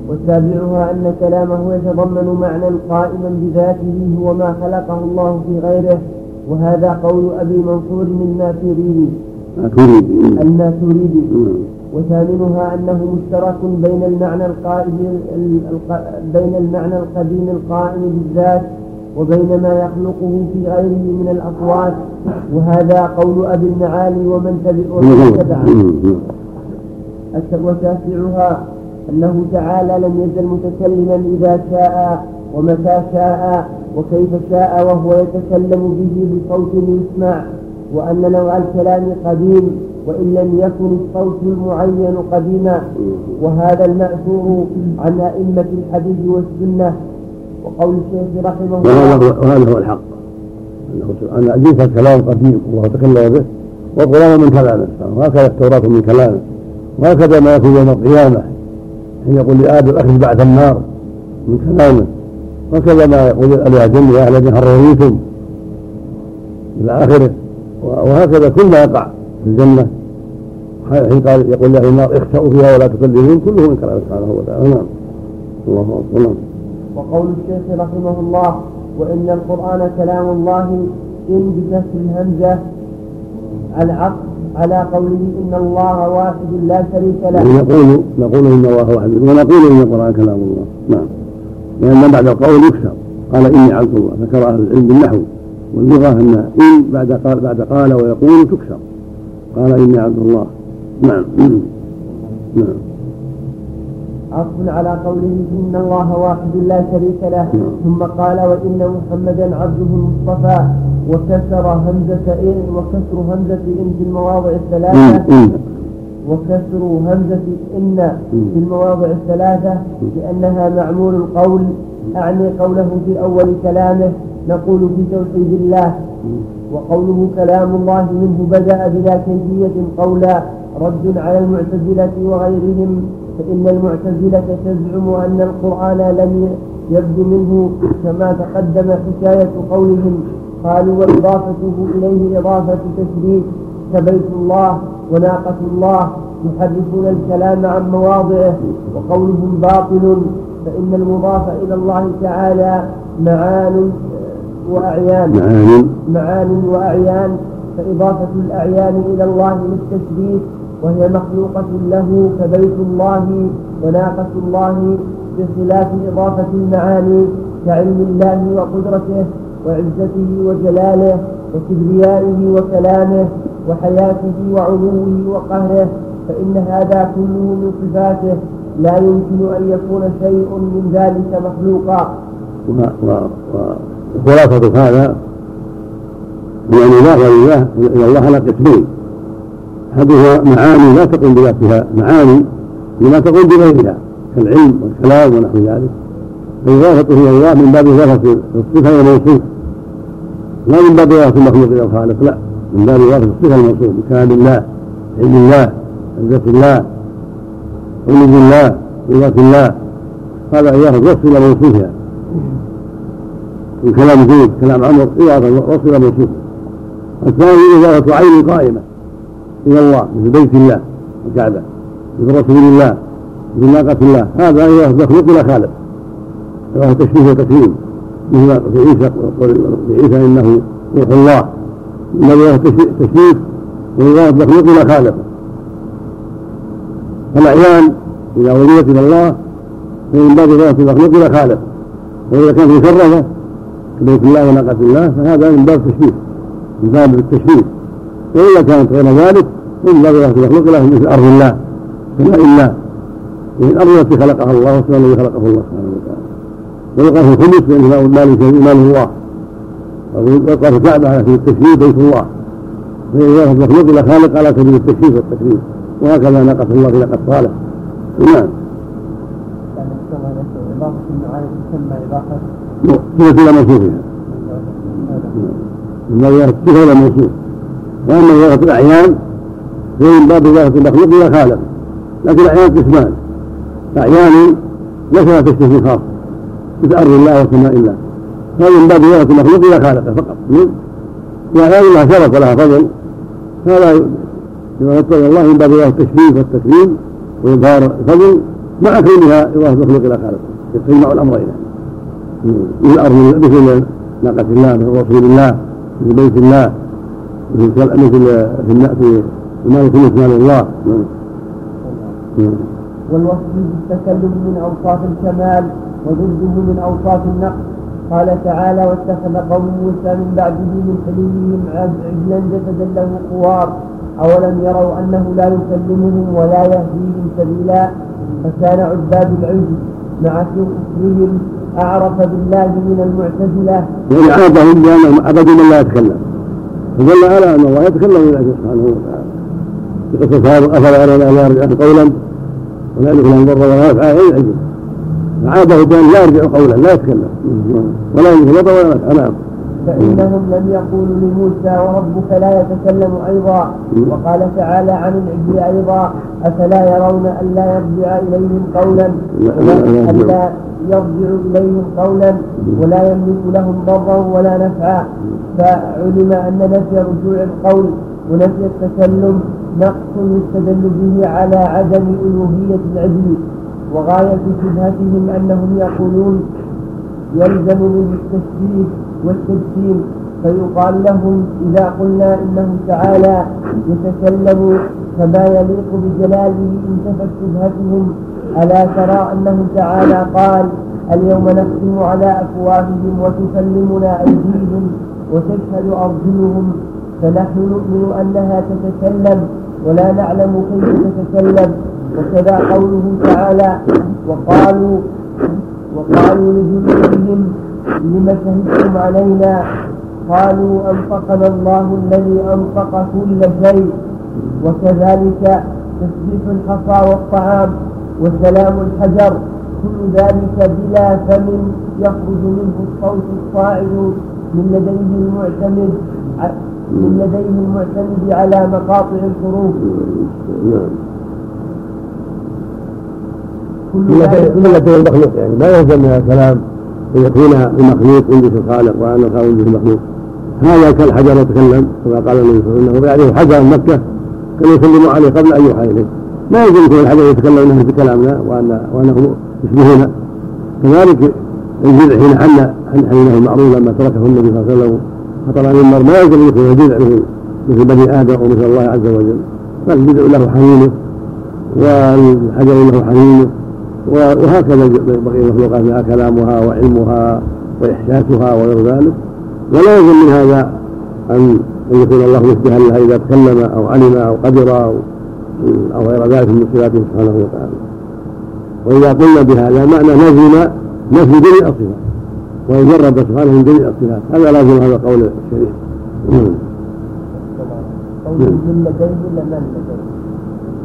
وسابعها أن كلامه يتضمن معنى قائما بذاته هو ما خلقه الله في غيره وهذا قول أبي منصور الناتوريدي الناتوريدي وثامنها أنه مشترك بين المعنى القائم بين المعنى القديم القائم بالذات وبين ما يخلقه في غيره من الأصوات وهذا قول أبي المعالي ومن تبعه وتاسعها أنه تعالى لم يزل متكلما إذا شاء ومتى شاء وكيف شاء وهو يتكلم به بصوت يسمع وأن نوع الكلام قديم وإن لم يكن الصوت المعين قديما وهذا المأثور عن أئمة الحديث والسنة. وقول الشيخ رحمه الله وهذا هو الحق. أن أن الكلام قديم الله تكلم به والقرآن من كلامه وهكذا التوراة من كلامه وهكذا ما يكون يوم القيامة. حين يقول لآدم أخرج بعد النار. من كلامه. وكذا ما يقول الجنة يا أهل الجنة هل إلى آخره. وهكذا كل ما يقع. الجنة. حين قال يقول لاهل النار اخسأوا فيها ولا تكلمون كله من كلام سبحانه وتعالى. نعم. الله أكبر. نعم. وقول الشيخ رحمه الله وإن القرآن كلام الله إن بكسر الهمزة العقل على قوله إن الله واحد لا شريك له. نقول نقول إن الله واحد ونقول إن القرآن كلام الله. نعم. لأن بعد القول يكسر. قال إني عبد الله ذكر أهل العلم بالنحو واللغة أن إن بعد قال بعد قال ويقول تكسر. قال إني عبد الله. نعم. نعم. عطف على قوله إن الله واحد لا شريك له. نعم. ثم قال وإن محمدا عبده المصطفى وكسر همزة إن وكسر همزة إن في المواضع الثلاثة. وكسر همزة إن في المواضع الثلاثة لأنها معمول القول. أعني قوله في أول كلامه نقول في توحيد الله وقوله كلام الله منه بدأ بلا كيفية قولا رد على المعتزلة وغيرهم فإن المعتزلة تزعم أن القرآن لم يبدو منه كما تقدم حكاية قولهم. قالوا وإضافته إليه إضافة تشريك كبيت الله وناقة الله يحرفون الكلام عن مواضعه وقولهم باطل فإن المضاف إلى الله تعالى معان وأعيان. معان معان وأعيان. فإضافة الأعيان إلى الله للتشريك وهي مخلوقة له كبيت الله وناقة الله بخلاف إضافة المعاني كعلم الله وقدرته وعزته وجلاله وكبريائه وكلامه وحياته وعلوه وقهره. فإن هذا كله من صفاته. لا يمكن أن يكون شيء من ذلك مخلوقا. وخلاصة هذا من أن الله لله إلى الله على قسمين. أحدها معاني لا تقوم بذاتها معاني لما تقوم بغيرها كالعلم والكلام ونحو ذلك. فإضافته إلى الله من باب إضافة الصفة والموصوف. لا من باب إضافة المخلوق إلى الخالق لا. من باب إضافة الصفة الموصوف بكلام الله علم الله عزة الله علم الله قدرة الله. هذا إضافة وصف إلى موصوفها. من كلام زيد كلام عمر إضافة وصف إلى موصوفة. الثاني إضافة عين قائمة إلى الله مثل بيت الله الكعبة مثل رسول الله مثل ناقة الله. هذا إذا مخلوق إلى خالق. هذا تشبيه وتكريم مثل في عيسى في عيسى إنه روح الله. إنما تشريف وإضافة مخلوق إلى خالق. فالأعيان إذا وجدت إلى الله فمن باب إضافة المخلوق إلى خالق. وإذا كان في كبيت الله وناقة الله فهذا من باب التشبيه من باب التشبيه وإذا كانت غير ذلك من باب يخلق له مثل أرض الله سماء الله. الأرض التي خلقها الله والسماء الذي خلقه الله سبحانه وتعالى. ويقال في الخمس لأن المال مال الله. ويقال في الكعبة على سبيل التشريف بيت الله. فإذا مخلوق إلى خالق على سبيل التشريف والتكريم. وهكذا ناقة الله في ناقة صالح. نعم. إضافة المعاني تسمى إضافة. إلى موصوفها باب الصفة إلى موصوف وأما إضافة الأعيان فهي من باب إضافة المخلوق إلى خالق لكن الأعيان قسمان أحيانا ذكر تشريف خاص مثل أرض الله وسماء الله. هذا من باب رواية المخلوق إلى خالقه فقط. وأحيانا لها شرف ولها فضل. لما يتقي الله من باب رواية التشريف والتكريم وإظهار الفضل مع كونها إضافة المخلوق إلى خالقه يجمع الأمرين من الأرض مثل ناقة الله مثل رسول الله مثل بيت الله مثل مثل في المال كله مال الله. والوصف بالتكلم من أوصاف الكمال وضده من أوصاف النقص. قال تعالى واتخذ قوم موسى من بعده من حليهم عجلا جسدا له خوار أولم يروا أنه لا يكلمهم ولا يهديهم سبيلا؟ فكان عباد العجل. مع كفرهم أعرف بالله من المعتزلة. يعني عرفهم بأنهم من لا يتكلم. فدل على أن الله يتكلم إلى سبحانه وتعالى. في قصة أفلا يرى لا يرجع قولا ولا يدخل لهم ضر ولا نفع غير العجل فعاده بأن لا يرجع قولا لا يتكلم. ولا ضر ولا نعم فإنهم لم يقولوا لموسى وربك لا يتكلم أيضا. وقال تعالى عن العجل أيضا أفلا يرون ألا يرجع إليهم قولا ألا يرجع. إليهم قولا ولا يملك لهم ضرا ولا نفعا. فعلم أن نفي رجوع القول ونفي التكلم نقص يستدل به على عدم ألوهية العجل وغاية شبهتهم أنهم يقولون يلزم من التشبيه والتجسيم فيقال لهم إذا قلنا إنه تعالى يتكلم كما يليق بجلاله انتفت شبهتهم ألا ترى أنه تعالى؟ قال اليوم نختم على أفواههم وتكلمنا أيديهم وتشهد أرجلهم فنحن نؤمن أنها تتكلم ولا نعلم كيف تتكلم وكذا قوله تعالى وقالوا وقالوا لجلودهم لم شهدتم علينا؟ قالوا أنفقنا الله الذي أنفق كل شيء وكذلك تسبيح الحصى والطعام وسلام الحجر كل ذلك بلا فم يخرج منه الصوت الصاعد من لديه المعتمد من لديه المعتمد على مقاطع الحروف. كل ذلك المخلوق يعني ما يلزم من الكلام. ان يكون المخلوق ينجس الخالق وأن الخالق ينجس المخلوق. هذا كالحجر يتكلم كما قال النبي صلى الله عليه وسلم حجر مكة كان يسلم عليه قبل أن يوحى إليه. ما يجوز يكون الحجر يتكلم إنه بكلامنا وان وأنه يشبهنا. كذلك الجذع حين حن حنينه المعروف لما تركه النبي صلى الله عليه وسلم. فطلع المنبر ما يجوز ان يكون الجذع مثل مثل بني آدم ومثل الله عز وجل. بل الجذع له حنينه والحجر له حنينه. وهكذا بقي المخلوقات لها كلامها وعلمها واحساسها وغير ذلك ولا يلزم من هذا ان يكون الله مشبها لها اذا تكلم أو علم أو قدر أو أو غير ذلك من صفاته سبحانه وتعالى واذا قلنا بهذا معنى نفي نفي جميع الصفات وان جرب سبحانه من جميع الصفات هذا لازم هذا القول الشريف من لديه ولا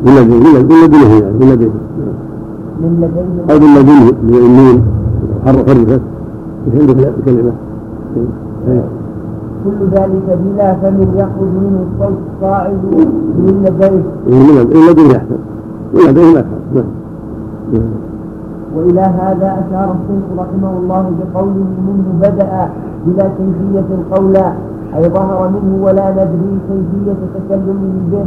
من لديه؟ من لديه من لديه يعني من لديه من أو من لديه بالنون حرفت بحمد الكلمة كل ذلك بلا فم يخرج منه الصوت الصاعد من لديه من لديه أحسن. من لديه أحسن. نعم. وإلى هذا أشار الشيخ رحمه الله بقوله منه بدأ بلا كيفية قولا أي ظهر منه ولا ندري كيفية تكلمه به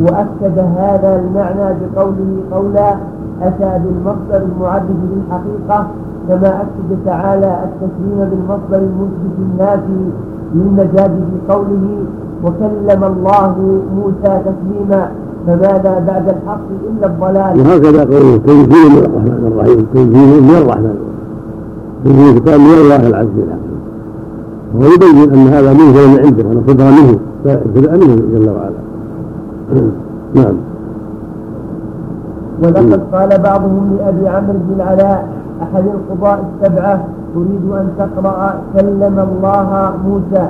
وأكد هذا المعنى بقوله قولا أتى بالمصدر المعدد للحقيقة كما أكد تعالى التسليم بالمصدر المثبت النافي للمجاز في قوله وكلم الله موسى تسليما فماذا بعد الحق إلا الضلال وهكذا قوله تنزيل من الرحمن الرحيم تنزيل من الرحمن تنزيل كتاب من الله العزيز الحكيم وهو يبين أن هذا منزل من عنده وأن صدر منه فابتدأ منه جل وعلا نعم ولقد قال بعضهم لأبي عمرو بن العلاء أحد القضاء السبعة؟ أريد أن تقرأ كلم الله موسى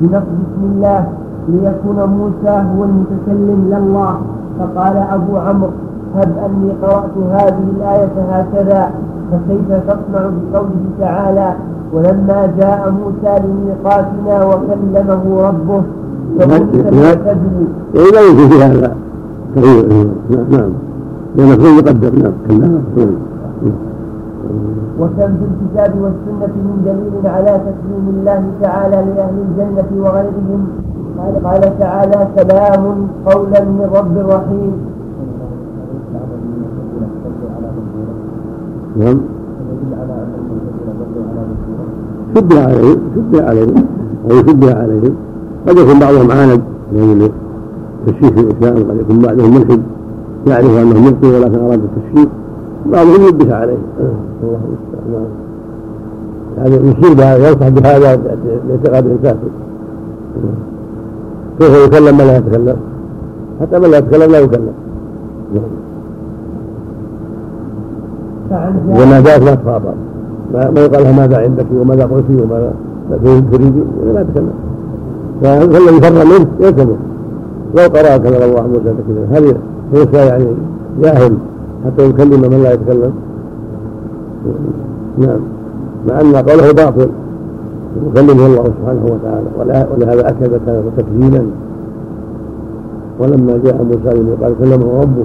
بنقد بسم الله ليكون موسى هو المتكلم لا الله فقال أبو عمرو هب أني قرأت هذه الآية هكذا فكيف تصنع بقوله تعالى ولما جاء موسى لميقاتنا وكلمه ربه فموسى لا يمكن في هذا نعم. لأن المفعول يقدر. نعم. كلا وكم في الكتاب والسنة من دليل على تسليم الله تعالى لأهل الجنة وغيرهم؟ قال, تعالى سلام قولا من رب رحيم. نعم. شبه عليهم. شبه عليهم. أو يشبه عليهم. قد يكون بعضهم عاند التشريك في الإسلام قد يكون بعضهم ملحد. يعرف أنه مبطل ولكن أراد التشريك بعضهم يلبس عليه. الله المستعان هذا يشير بهذا ينصح بهذا لاعتقاد الكافر. كيف يكلم؟ من لا يتكلم. حتى من لا يتكلم لا يكلم. وما جاءت ما تخاطب ما يقال لها ماذا عندك وماذا قلت وماذا تريد. ما يتكلم. فالذي فر منه؟ يكذب لو قرأ كلام الله عز وجل هل هو يعني جاهل حتى يكلم من لا يتكلم. نعم. مع أن قوله باطل. يكلمه الله سبحانه وتعالى. ولهذا أكد تكذيبا. ولما جاء موسى قال كلمه ربه.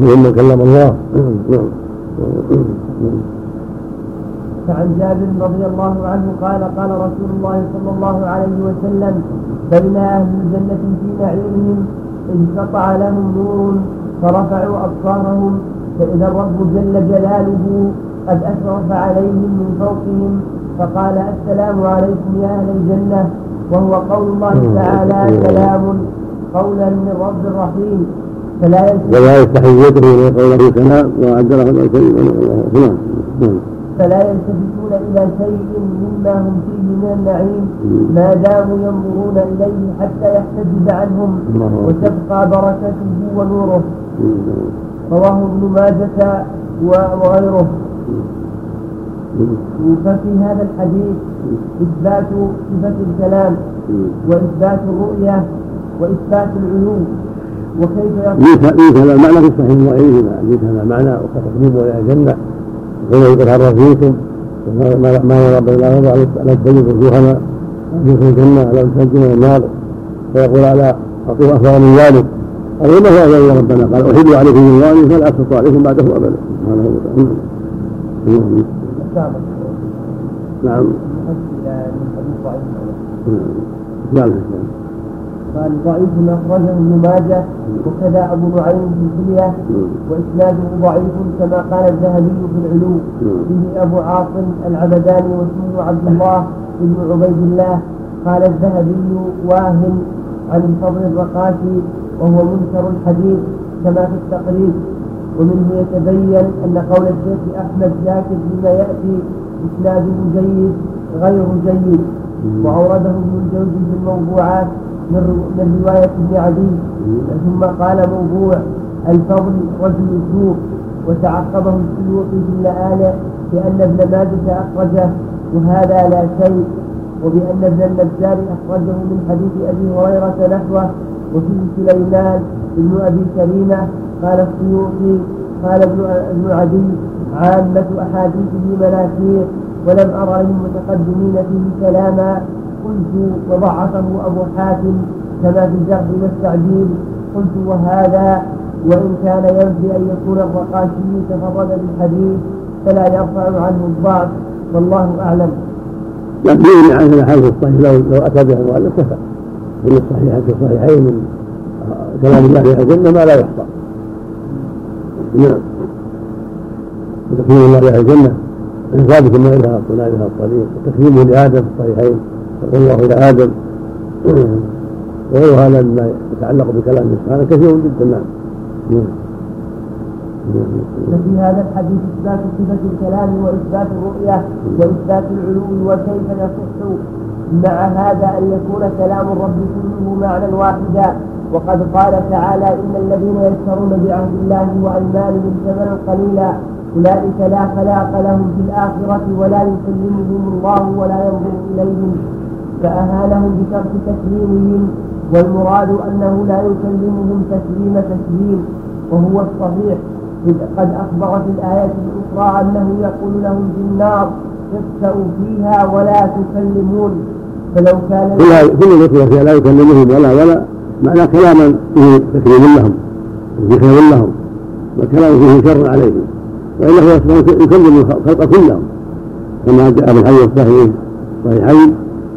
منهم من كلم الله. نعم. فعن جابر رضي الله عنه قال قال رسول الله صلى الله عليه وسلم بين أهل الجنه في نعيمهم انقطع لهم نور فرفعوا أبصارهم فإذا الرب جل جلاله قد أشرف عليهم من فوقهم فقال السلام عليكم يا أهل الجنة وهو قول الله تعالى سلام قولا من رب رحيم. فلا ولا يستحيته من قوله سلام وأعد لهم الكريم فلا يلتفتون إلى شيء مما هم فيه من النعيم. ما داموا ينظرون إليه حتى يحتجب عنهم وتبقى بركته ونوره. رواه ابن ماجة وغيره. ففي هذا الحديث إثبات صفة الكلام وإثبات الرؤية وإثبات العلو. وكيف ليس هذا المعنى في الصحيح وغيره ليس هذا المعنى وتقديمه إلى الجنة. حين يتحرى فيكم ما يرى بين الأرض على تجد وجوهنا يدخل الجنة على من النار. فيقول على أطيب أكثر من ذلك. قالوا ما هو إلا ربنا؟ قال أحب عليكم من الله فلا أسقط عليكم بعده أبدا. سبحانه وتعالى نعم. نعم. قال ضعيف أخرجه ابن ماجه وكذا أبو نعيم في الحلية وإسناده ضعيف كما قال الذهبي في العلو. فيه أبو عاصم العبداني واسمه عبد الله بن عبيد الله. قال الذهبي واهن عن الفضل الرقاشي وهو منكر الحديث كما في التقريب. ومنه يتبين أن قول الشيخ أحمد شاكر فيما يأتي إسناده جيد غير جيد. وأورده ابن الجوزي في الموضوعات من رواية ابن عدي. ثم قال موضوع الفضل رجل سوء وتعقبه السيوطي في اللآلئ بأن ابن ماجه أخرجه وهذا لا شيء وبأن ابن النجار أخرجه من حديث أبي هريرة نحوه وفيه سليمان بن أبي كريمة قال السيوطي قال ابن ابن عدي عامة أحاديثه مناكير ولم أرى للمتقدمين فيه كلاما. قلت وضعفه أبو حاتم كما في الجرح والتعديل قلت وهذا وإن كان ينفي أن يكون الرقاشي تفرد بالحديث فلا يرفع عنه الضعف والله أعلم. لكن يغني عن الحديث الصحيح لو لو أتى به المؤلف كفى. من الصحيحين الصحيحين من كلام الله في الجنة ما لا يحصى. نعم. وتكريم الله في الجنة ثابت ما إلها الطريق وتكريمه لآدم في الصحيحين يقول الله إلى آدم. وغير هذا مما يتعلق بكلامه سبحانه كثير جدا نعم. ففي هذا الحديث إثبات صفة الكلام وإثبات الرؤية وإثبات العلو وكيف يصح مع هذا أن يكون كلام الرب كله معنى واحدا. وقد قال تعالى إن الذين يشترون بعهد الله وأيمانهم ثمنا قليلا. أولئك لا خلاق لهم في الآخرة ولا يكلمهم الله ولا ينظر إليهم. فأهانهم بترك تسليمهم والمراد أنه لا يكلمهم تسليم تسليم وهو الصحيح. إذ قد أخبر في الآية الأخرى أنه يقول لهم في النار اخسأوا فيها ولا تكلمون. فلو كان كل ذكر فيها لا يكلمهم ولا ولا معنى كلاما فيه تكريم لهم ذكر لهم والكلام فيه شر عليهم وإنه يكلم الخلق كلهم كما جاء في الحديث الصحيح. الصحيحين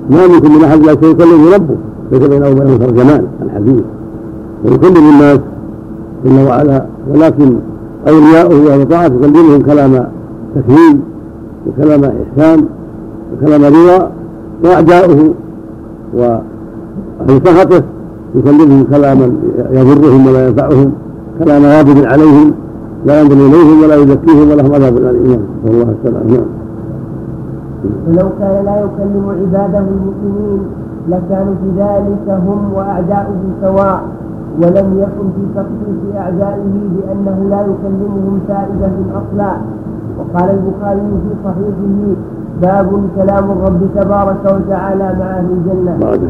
ما منكم من أحد لا سيكلم ربه ليس بينه وبينه ترجمان الحديث. ويكلم الناس جل وعلا ولكن أولياؤه وأهل طاعته يكلمهم كلام تكريم وكلام إحسان وكلام رضا وأعداؤه وأهل سخطه يكلمهم كلاما يضرهم ولا ينفعهم كلام غاضب عليهم لا ينظر إليهم ولا يزكيهم ولهم عذاب اليم نسال الله السلامه نعم فلو كان لا يكلم عباده المسلمين لكانوا في ذلك هم وأعداؤه سواء ولم يكن في تخصيص أعدائه بأنه لا يكلمهم فائده أصلا. وقال البخاري في صحيحه باب كلام الرب تبارك وتعالى مع أهل الجنة. بعد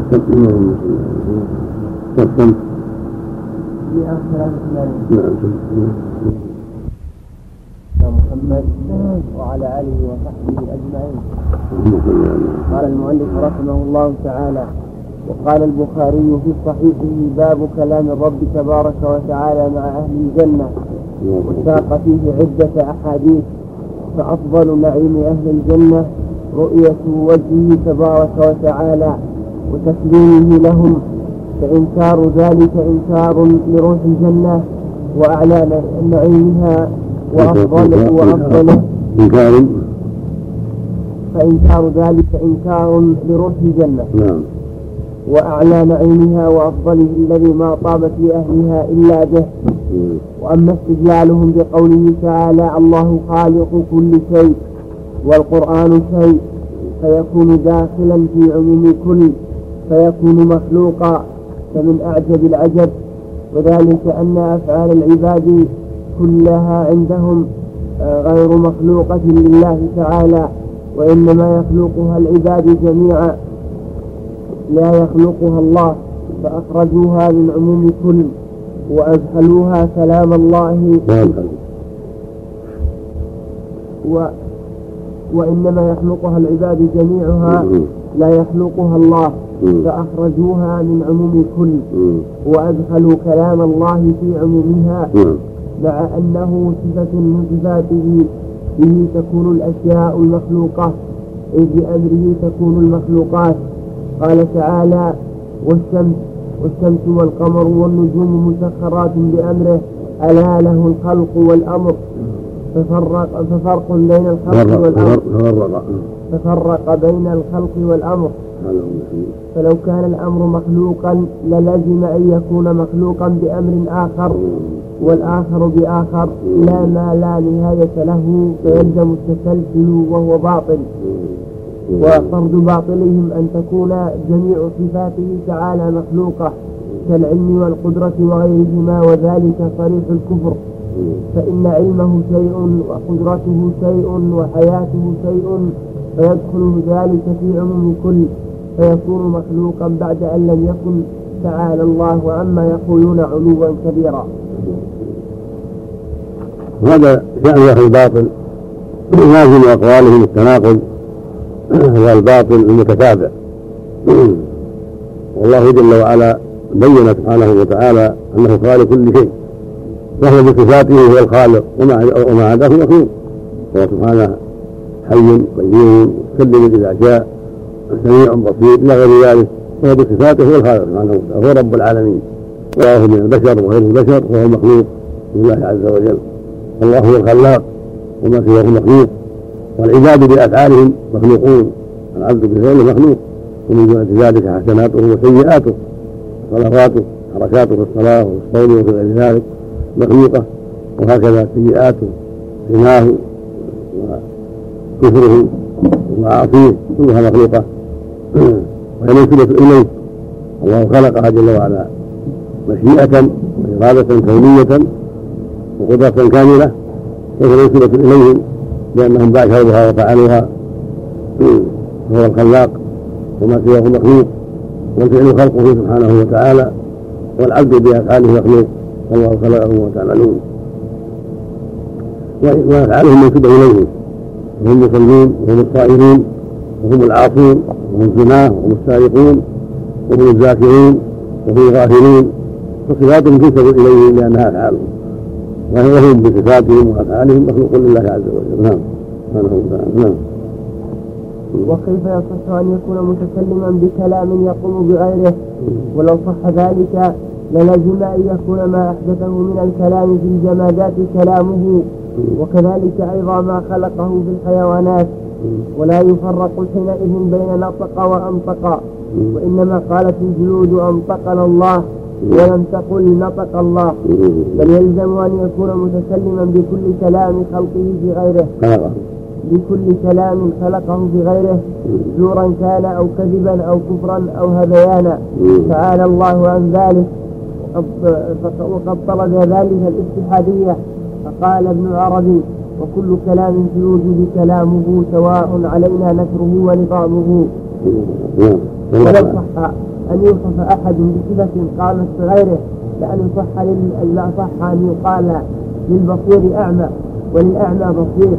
السبت محمد وعلى آله وصحبه أجمعين. قال المؤلف رحمه الله تعالى وقال البخاري في صحيحه باب كلام الرب تبارك وتعالى مع أهل الجنة. وساق فيه عدة أحاديث. فأفضل نعيم أهل الجنة رؤية وجهه تبارك وتعالى وتسليمه لهم. فإنكار ذلك إنكار لروح الجنة وأعلى نعيمها وأفضله وأفضله إنكار. فإنكار ذلك إنكار لروح الجنة. نعم. وأعلى نعيمها وأفضله الذي ما طابت لأهلها إلا به. وأما استدلالهم بقوله تعالى الله خالق كل شيء والقرآن شيء فيكون داخلا في عموم كل فيكون مخلوقا فمن أعجب العجب. وذلك أن أفعال العباد كلها عندهم آه، غير مخلوقة لله تعالى وإنما يخلقها العباد جميعا. لا يخلقها الله فأخرجوها من عموم كل وأدخلوها كلام الله. و وإنما يخلقها العباد جميعها لا يخلقها الله فأخرجوها من عموم كل وأدخلوا كلام الله في عمومها. مع أنه صفة من صفاته به تكون الأشياء المخلوقة إذ بأمره تكون المخلوقات. قال تعالى والشمس والشمس والقمر والنجوم مسخرات بأمره ألا له الخلق والأمر. ففرق ففرق بين الخلق والأمر. ففرق بين الخلق والأمر. فلو كان الأمر مخلوقا للزم أن يكون مخلوقا بأمر آخر. والآخر بآخر لا ما لا نهاية له فيلزم التسلسل وهو باطل. وفرض باطلهم أن تكون جميع صفاته تعالى مخلوقة كالعلم والقدرة وغيرهما وذلك صريح الكفر. فإن علمه شيء وقدرته شيء وحياته شيء فيدخل ذلك في عموم كل فيكون مخلوقا بعد أن لم يكن تعالى الله عما يقولون علوا كبيرا. هذا شأن أهل الباطل. لازم أقوالهم التناقض. والباطل المتتابع. والله جل وعلا بين سبحانه وتعالى أنه خالق كل شيء. وهو بصفاته هو الخالق. وما عداه مخلوق. هو سبحانه حي قيوم مسلم إذا جاء سميع بصير إلى غير ذلك. وهو بصفاته هو الخالق سبحانه وتعالى. هو رب العالمين. وهو من البشر وغير البشر. وهو المخلوق لله عز وجل. الله هو الخلاق وما سواه مخلوق. والعباد بأفعالهم مخلوقون. العبد بفعله مخلوق. ومن جمله ذلك حسناته وسيئاته. صلواته حركاته في الصلاة وفي الصوم وفي غير ذلك مخلوقة. وهكذا سيئاته غناه وكفره ومعاصيه كلها مخلوقة. وهي منسوبة إليه الله خلقها جل وعلا. مشيئة وإرادة كونية. وقدرة كاملة وهي منسوبة إليهم لأنهم باشروها وفعلوها وهو الخلاق وما سواه مخلوق والفعل خلقه سبحانه وتعالى والعبد بأفعاله مخلوق والله خلقه وتعملون. وأفعالهم منسوبة إليهم. وهم المصلون وهم الصائمون وهم العاصون وهم الزناه وهم السارقون وهم الذاكرون وهم الغافلون فصفاتهم تنسب إليهم لأنها افعالهم وهم بصفاتهم وأفعالهم مخلوق لله عز وجل. نعم. سبحانه وتعالى. نعم. وكيف يصح أن يكون متكلما بكلام يقوم بغيره؟ ولو صح ذلك للزم أن يكون ما أحدثه من الكلام في الجمادات كلامه. وكذلك أيضا ما خلقه في الحيوانات. ولا يفرق حينئذ بين نطق وأنطق. وإنما قالت الجلود أنطقنا الله. ولم تقل نطق الله. بل يلزم أن يكون متكلما بكل كلام خلقه في غيره. بكل كلام خلقه في غيره. زورا كان أو كذبا أو كفرا أو هذيانا. تعالى الله عن ذلك. وقد طلب ذلك الاتحادية. فقال ابن عربي وكل كلام في الوجود كلامه سواء علينا نكره ونظامه ولو صح أن يوصف أحد بصفة قالت غيره لأن صح لا صح أن يقال للبصير أعمى وللأعمى بصير.